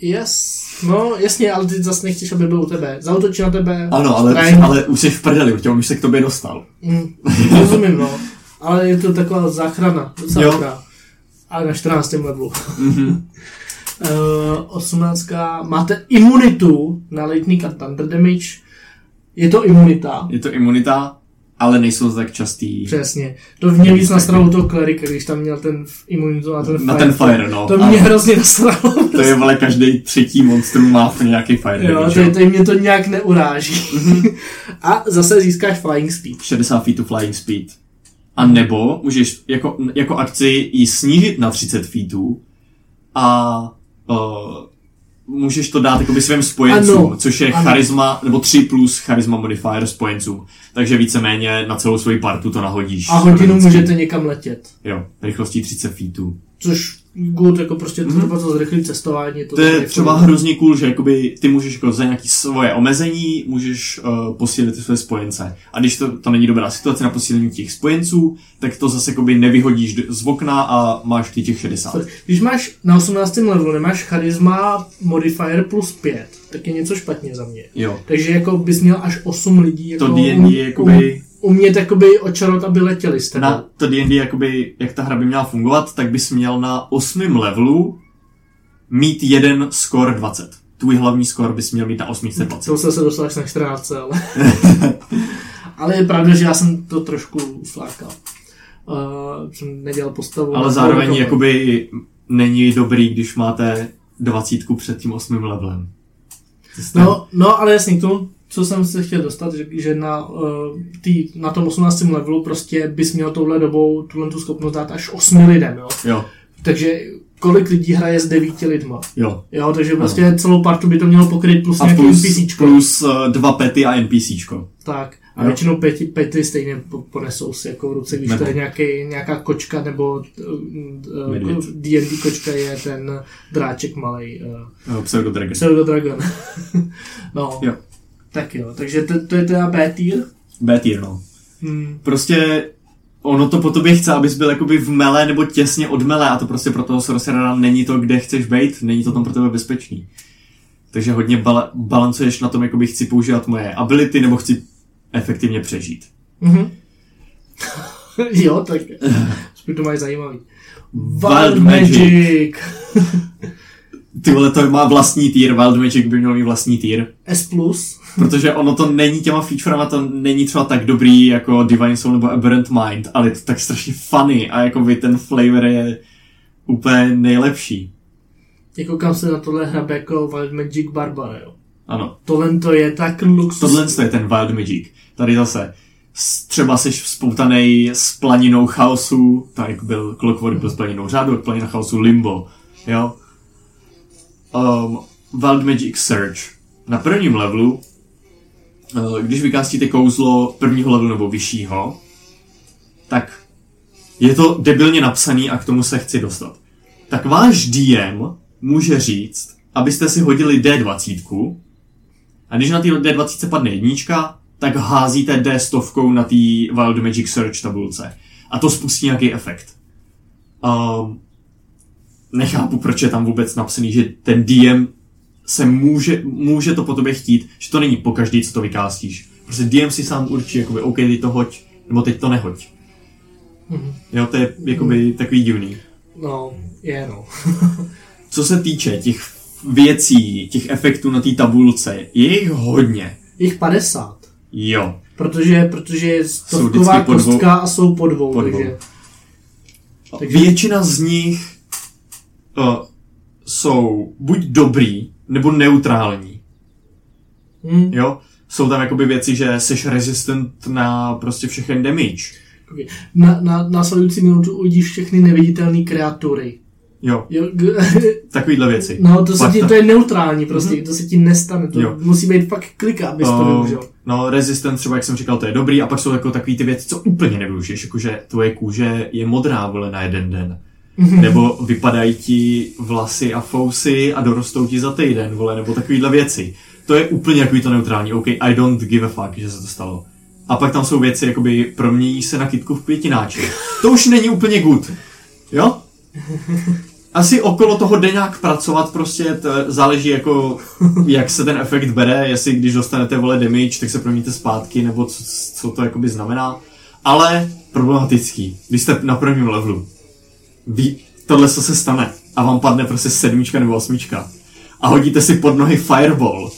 Yes. No, jasně, ale ty zase nechceš, aby byl u tebe. Zautočí na tebe.
Ano, ale, ale už jsi v prdeli, protože on už se k tobě dostal.
Mm, rozumím, no. Ale je to taková záchrana. Docela
Jo.
dobrá. Ale na 14. levelu.
Mhm.
Uh, 18. Máte imunitu na lightning a thunder damage. Je to imunita.
Je to imunita ale nejsou tak častý.
Přesně. To mě víc nasralo toho klerika, když tam měl ten imunitu na ten
Na
fire.
ten fire, no.
To mě hrozně nasralo.
to je, vole, každý třetí monstrum má nějaký fire
Jo,
damage,
to, to mě to nějak neuráží. a zase získáš flying speed.
60 feet to flying speed. A nebo můžeš jako, jako akci ji snížit na 30 feetů a uh, můžeš to dát jakoby svým spojencům,
Ano,
což je
ano.
charisma, nebo 3 plus charisma modifier spojencům. Takže víceméně na celou svoji partu to nahodíš.
A hodinu můžete někam letět.
Jo, rychlostí 30 feetů.
Což good, jako prostě
Mhm.
třeba to zrychlí cestování. To
To je
jako-
třeba hrozně cool, že jakoby ty můžeš jako za nějaký svoje omezení, můžeš uh, posílit ty své spojence. A když to, to není dobrá situace na posílení těch spojenců, tak to zase jakoby nevyhodíš z okna a máš ty těch 60.
Když máš na 18. levelu, nemáš charisma modifier plus 5, tak je něco špatně za mě.
Jo.
Takže jako bys měl až 8 lidí jako
To D&D
um-
je jakoby...
umět jakoby očarovat, aby letěli s tebou.
Na to D&D, jakoby, jak ta hra by měla fungovat, tak bys měl na osmém levelu mít jeden score 20. Tvůj hlavní score bys měl mít na 820.
To jsem se dostal až na 14, ale... ale je pravda, že já jsem to trošku uflákal. Uh, jsem nedělal postavu.
Ale zároveň
půl
jakoby není dobrý, když máte dvacítku před tím osmým levelem. Jste-
No, no, ale jasně, k tomu, co jsem se chtěl dostat, že, že na, uh, tý, na tom 18. levelu prostě bys měl touhle dobou tuhle tu schopnost dát až 8 lidem, jo.
Jo,
Takže kolik lidí hraje s 9 lidma.
jo.
Jo, takže prostě celou partu by to mělo pokryt plus
A
nějaký
plus,
NPCčko.
plus uh, dva pety a NPCčko.
Tak. A
Jo.
většinou pěti, pěty stejně po- ponesou si jako v ruce, když to je nějaký, nějaká kočka nebo uh,
Medvěd.
D&D kočka je ten dráček malej. Uh,
Uh, Pseudo Dragon.
Pseudo Dragon. no.
Jo.
Tak jo, takže to, to je teda B tier.
B tier, no.
Hmm.
Prostě ono to po tobě chce, abys byl jakoby v mele nebo těsně od mele a to prostě pro toho sorcerera není to, kde chceš být, není to tam pro tebe bezpečný. Takže hodně bala- balancuješ na tom, jakoby chci používat moje ability nebo chci efektivně přežít.
Mhm. jo, tak spíš to mají zajímavý.
Wild
Wild
Magic.
Magic.
Ty vole, to má vlastní tier, Wild Magic by měl mít vlastní tier.
S+. plus.
Protože ono to není těma featurema, to není třeba tak dobrý jako Divine Soul nebo Aberrant Mind, ale je to tak strašně funny a jako by ten flavor je úplně nejlepší.
Jako kam se na tohle hrabe jako Wild Magic Barbara, jo.
Ano.
Tohle to je tak luxus.
Tohle je ten Wild Magic. Tady zase třeba jsi spoutanej s planinou chaosu, tak byl Clockwork byl s planinou řádu, planina chaosu Limbo, jo. Um, Wild Magic Search. Na prvním levelu, když vykástíte kouzlo prvního levelu nebo vyššího, tak je to debilně napsaný a k tomu se chci dostat. Tak váš DM může říct, abyste si hodili D20, a když na té D20 padne jednička, tak házíte D stovkou na té Wild Magic Search tabulce. A to spustí nějaký efekt. Um, nechápu, proč je tam vůbec napsaný, že ten DM se může, může to po tobě chtít, že to není po každý, co to vykástíš. Prostě DM si sám určí, jakoby, OK, teď to hoď, nebo teď to nehoď.
Mhm.
Jo, to je jakoby takový divný.
No, je no.
Co se týče těch věcí, těch efektů na té tabulce, je jich hodně.
Jich 50.
Jo.
Protože, protože je stovková kostka a jsou po dvou,
po dvou.
takže...
Takže... Většina z nich uh, jsou buď dobrý, nebo neutrální.
Hm,
Jo? Jsou tam jakoby věci, že jsi resistant na prostě všechen damage.
okay. Na, na následující minutu uvidíš všechny neviditelné kreatury.
Jo,
Jo,
takovýhle věci.
no, to, se ti, to je neutrální prostě, mm-hmm. to se ti nestane. To
Jo.
musí být fakt klika, abys to
Uh,
využil.
no, resistant třeba, jak jsem říkal, to je dobrý, a pak jsou jako takový ty věci, co úplně nevyužiješ, jakože tvoje kůže je modrá, vole, na jeden den. Nebo vypadají ti vlasy a fousy a dorostou ti za týden, vole, nebo takovýhle věci. To je úplně takový to neutrální, OK, I don't give a fuck, že se to stalo. A pak tam jsou věci, jakoby promění se na kytku v květináček. To už není úplně good. Jo? Asi okolo toho jde nějak pracovat, prostě to záleží jako, jak se ten efekt bere, jestli když dostanete vole damage, tak se proměníte zpátky, nebo co, co to jakoby znamená. Ale problematický, když jste na prvním levelu, ví, tohle co se stane a vám padne prostě sedmička nebo osmička a hodíte si pod nohy fireball,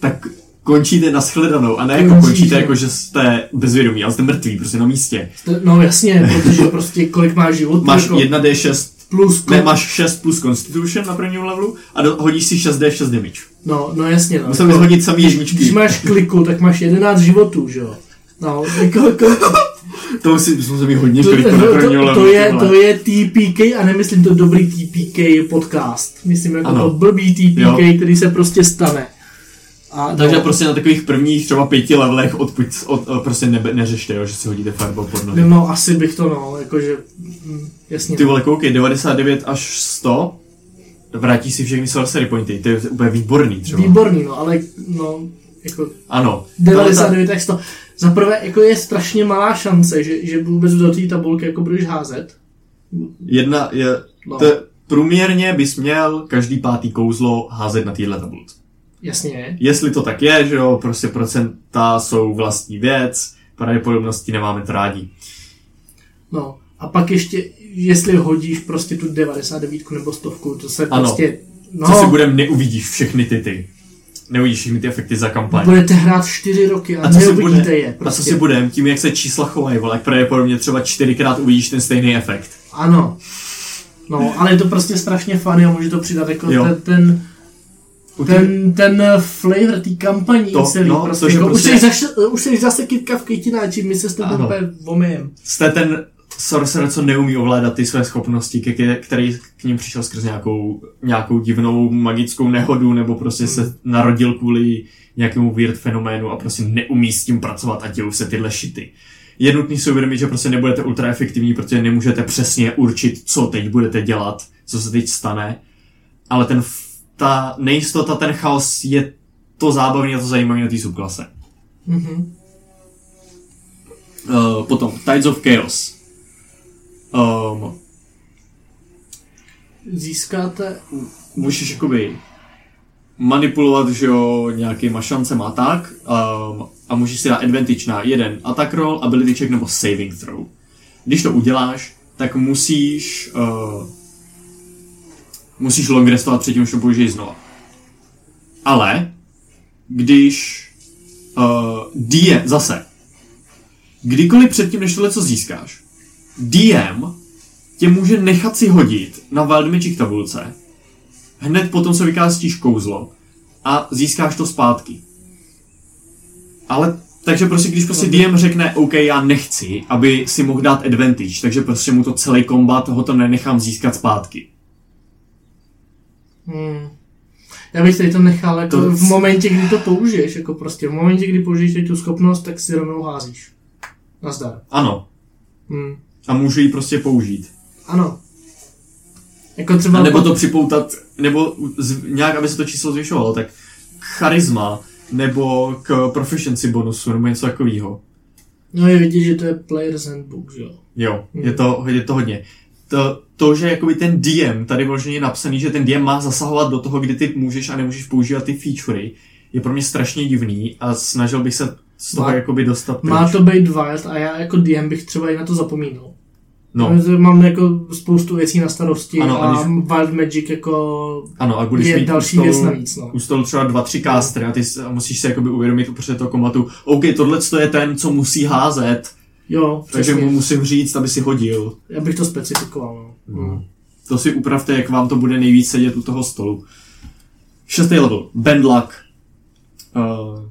tak končíte na shledanou a ne jako
Končíte.
končíte jako, že jste bezvědomí, ale jste mrtví, prostě na místě.
No jasně, protože prostě kolik má život.
Máš
jako
1d6,
plus
ne, máš 6 plus Constitution na prvním levelu a do, hodíš si 6d6 damage.
No, no jasně. No,
Musím
jako,
vyhodit samý
když
jedničky.
máš kliku, tak máš 11 životů, že jo? No, jako, jako,
To musí, musím mít hodně
to,
kliku na
to, to, to, je, to je TPK a nemyslím to dobrý TPK podcast. Myslím jako
Ano.
to blbý TPK,
Jo.
který se prostě stane. A,
Takže
no,
prostě na takových prvních třeba pěti levelech odpud, od, od, prostě nebe, neřešte, jo, že si hodíte fireball pod nohy.
no, asi bych to, no, jakože, mm, jasně.
Ty vole, koukej, 99 až 100, vrátí si všechny sorcery pointy, to je úplně výborný třeba.
Výborný, no, ale, no, jako,
Ano.
99 tak 100. Za prvé, jako je strašně malá šance, že, že vůbec do té tabulky jako budeš házet.
Jedna je,
No,
to je, průměrně bys měl každý pátý kouzlo házet na téhle tabulce.
jasně.
Jestli to tak je, že jo, prostě procenta jsou vlastní věc, pravděpodobnosti nemáme to rádi.
No, a pak ještě, jestli hodíš prostě tu 99 nebo stovku, to se
Ano.
prostě,
Co si
no,
budem, neuvidíš všechny ty ty. Neuvidíš všechny ty efekty za kampaň.
budete hrát 4 roky a,
A co si
neuvidíte
bude-
je.
A co
Prostě.
si budem, tím jak se čísla chovají, vole, pravděpodobně třeba čtyřikrát uvidíš ten stejný efekt.
Ano. No, ale je to prostě strašně funny a může to přidat jako
Jo.
ten, ten,
U těch-
ten, ten flavor té kampaní
To,
celý.
no,
prostě, jako,
prostě-
Už, jsi zase, už jsi zase kytka v kytináči, my se s tebou vomijem.
Jste ten sorcerer, co neumí ovládat ty své schopnosti, ke, který k ním přišel skrz nějakou, nějakou divnou magickou nehodu, nebo prostě se narodil kvůli nějakému weird fenoménu a prostě neumí s tím pracovat a dějou se tyhle šity. Je nutný si uvědomit, že prostě nebudete ultra efektivní, protože nemůžete přesně určit, co teď budete dělat, co se teď stane, ale ten, ta nejistota, ten chaos je to zábavné a to zajímavé na té subklase.
Mhm.
Uh, potom Tides of Chaos. Um,
Získáte,
můžeš jakoby manipulovat, že jo, nějakýma šancema a tak um, a můžeš si dát advantage na jeden attack roll, ability check nebo saving throw. Když to uděláš, tak musíš uh, musíš long restovat předtím, než to použiješ znova. Ale když uh, DM, zase, kdykoliv předtím, než tohle co získáš, DM tě může nechat si hodit na Wild Magic tabulce hned potom, co vykázíš kouzlo a získáš to zpátky. Ale takže prostě, když prostě DM řekne, OK, já nechci, aby si mohl dát advantage, takže prostě mu to celý kombat, ho to nenechám získat zpátky.
hmm, já bych tady to nechal jako
To-
v momentě, kdy to použiješ, jako prostě v momentě, kdy použiješ tu schopnost, tak si rovnou házíš. Nazdar.
Ano.
Hmm.
A můžu ji prostě použít.
Ano. Jako třeba...
A nebo to připoutat, nebo z, nějak, aby se to číslo zvyšovalo, tak k charisma, nebo k proficiency bonusu, nebo něco takového.
No je vidět, že to je Player's Handbook, že jo.
Jo, je to, je to hodně. To, to, že jakoby ten DM, tady vloženě je napsaný, že ten DM má zasahovat do toho, kdy ty můžeš a nemůžeš používat ty featurey, je pro mě strašně divný a snažil bych se z toho
Má-
jakoby dostat pryč.
Má to být wild a já jako DM bych třeba i na to zapomínal.
No,
Mám jako spoustu věcí na starosti
Ano,
a
a když-
Wild Magic jako
ano, a budeš
je
mít
další
u
věc
stolu,
navíc. No.
u stolu třeba dva, tři castery a ty musíš se jakoby uvědomit uprostřed toho kombatu, OK, tohle je ten, co musí házet,
Jo,
takže
přesně.
mu musím říct, aby si hodil.
Já bych to specifikoval. No.
No. To si upravte, jak vám to bude nejvíc sedět u toho stolu. Šestý level. Bend luck. Uh,
Oh,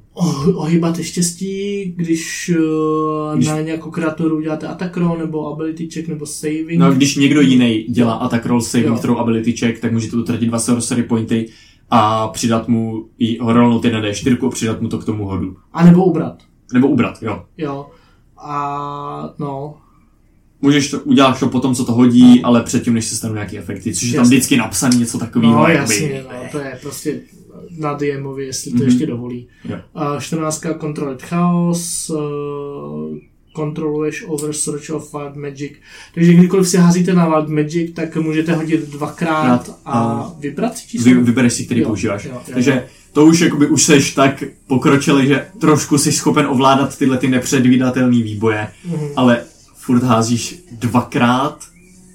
ohýbat štěstí, když uh,
Když-
na nějakou kreaturu uděláte attack roll, nebo ability check, nebo saving.
no, když někdo jiný dělá attack roll, saving
Jo.
throw, ability check, tak můžete utratit dva sorcery pointy a přidat mu i ho rollnout 1d4 a přidat mu to k tomu hodu.
A nebo ubrat.
Nebo ubrat, jo.
Jo. A no,
Můžeš to, uděláš to potom, co to hodí, ale předtím, než se stanou nějaký efekty, což je tam
Jasně.
vždycky napsaný něco takového.
no jasně, no, to je prostě na DMovi, jestli to
Mhm.
ještě dovolí.
Jo.
A 14. Control Chaos, uh, kontroluješ over search of Wild Magic. Takže kdykoliv si házíte na Wild Magic, tak můžete hodit dvakrát
Krát
a
a
vybrat si číslo.
Vy, vybereš si, který
Jo,
používáš.
jo, jo.
Takže to už jakoby už seš tak pokročilý, že trošku jsi schopen ovládat tyhle ty nepředvídatelné výboje,
Mhm.
ale furt házíš dvakrát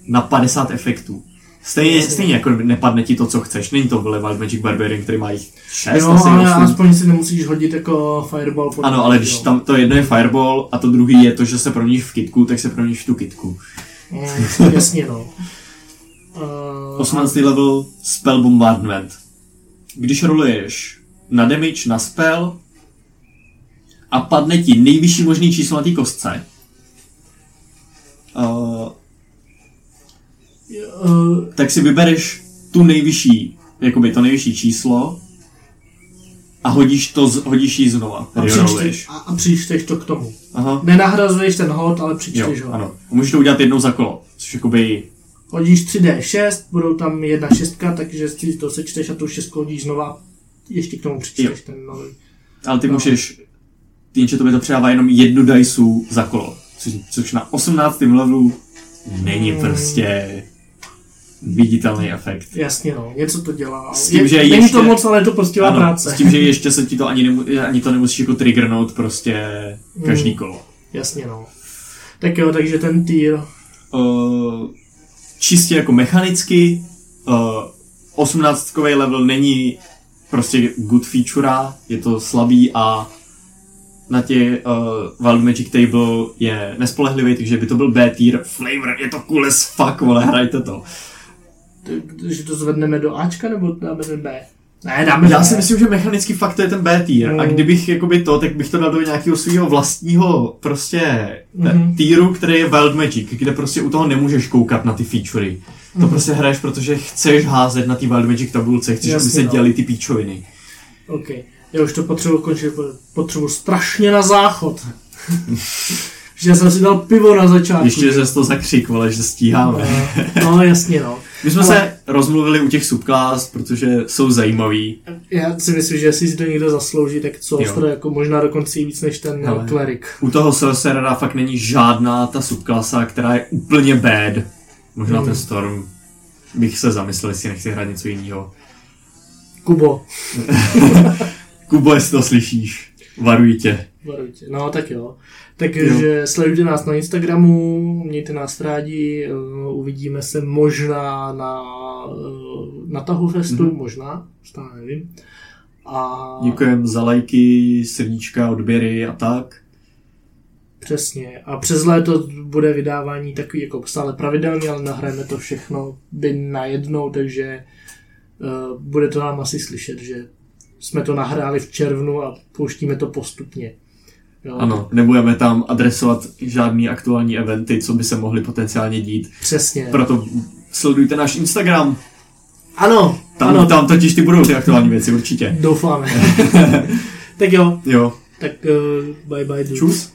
na 50 efektů. Stejně, stejně jako nepadne ti to, co chceš. Není to vole Wild Magic Barbarian, který má jich 6
Jo,
asi
ale
osm.
aspoň si nemusíš hodit jako fireball. pod
Ano, ale když
jo.
tam to jedno je fireball a to druhý je to, že se proměníš v kitku, tak se proměníš v tu kitku.
Mm, jasně, no. Uh,
18. level Spell Bombardment. Když roluješ na damage, na spell a padne ti nejvyšší možný číslo na té kostce, uh,
uh,
tak si vybereš tu nejvyšší, jakoby to nejvyšší číslo a hodíš to, z- hodíš ji znova.
a, přičteš, a, a přičteš to k tomu.
Aha.
Nenahrazuješ ten hod, ale
Jo,
přičteš ho.
ano. A můžeš to udělat jednou za kolo, což jakoby
Hodíš 3D6, budou tam jedna šestka, takže si to sečteš a tu šestku hodíš znova. Ještě k tomu přičteš
Jo.
ten nový.
Ale ty
No.
můžeš, jenže to by to přidává jenom jednu dajsu za kolo, což, což na 18. levelu není
Mm.
prostě viditelný efekt.
Jasně no, něco to dělá.
S tím,
je,
že
není
ještě-
to moc, ale je to prostě
Ano,
práce.
s tím, že ještě se ti to ani, nemu, ani to nemusíš jako triggernout prostě každý
Mm.
kolo.
Jasně no. Tak jo, takže ten týr.
Uh, čistě jako mechanicky, uh, 18 level není prostě good feature, je to slabý a na tě uh, Wild Magic Table je nespolehlivý, takže by to byl B tier. Flavor, je to cool as fuck, vole, hrajte to.
Že to zvedneme do Ačka, nebo dáme ten B? Ne, dáme
Já si myslím, že mechanicky fakt to je ten B tier.
Mm.
A kdybych jakoby to, tak bych to dal do nějakého svého vlastního prostě
Mhm.
mm týru, který je Wild Magic, kde prostě u toho nemůžeš koukat na ty featurey. To
Mhm.
prostě hraješ, protože chceš házet na ty Wild Magic tabulce, chceš, aby
Jasně,
se
no.
dělaly ty píčoviny.
OK. Já už to potřebuji končit, potřebuji strašně na záchod. že já jsem si dal pivo na začátku.
Ještě že jsi to zakřik, vole, že stíháme.
No, no jasně no.
My jsme
Ale-
se rozmluvili u těch subklas, protože jsou zajímavý.
Já si myslím, že jestli si to někdo zaslouží, tak co to jako možná dokonce i víc než ten
Hele.
klerik.
U toho Sorcerera fakt není žádná ta subklasa, která je úplně bad. Možná
Hmm.
ten Storm bych se zamyslel, jestli nechci hrát něco jiného.
Kubo,
Kubo, jestli to slyšíš, varuji tě.
varuji tě. No tak jo. Takže sledujte nás na Instagramu, mějte nás rádi, eh, uvidíme se možná na, eh, na Tahu Festu,
Mhm.
možná, stále nevím. A
Děkujem za lajky, srdíčka, odběry a tak.
Přesně. A přes léto bude vydávání takový jako stále pravidelný, ale nahrajeme to všechno by najednou, takže uh, bude to nám asi slyšet, že jsme to nahráli v červnu a pouštíme to postupně. Jo,
Ano, nebudeme tam adresovat žádný aktuální eventy, co by se mohly potenciálně dít.
Přesně.
Proto sledujte náš Instagram.
Ano,
Tam,
ano,
tam totiž ty budou ty aktuální věci, určitě.
doufáme. tak jo,
Jo,
tak uh, bye bye. dudes.
čus.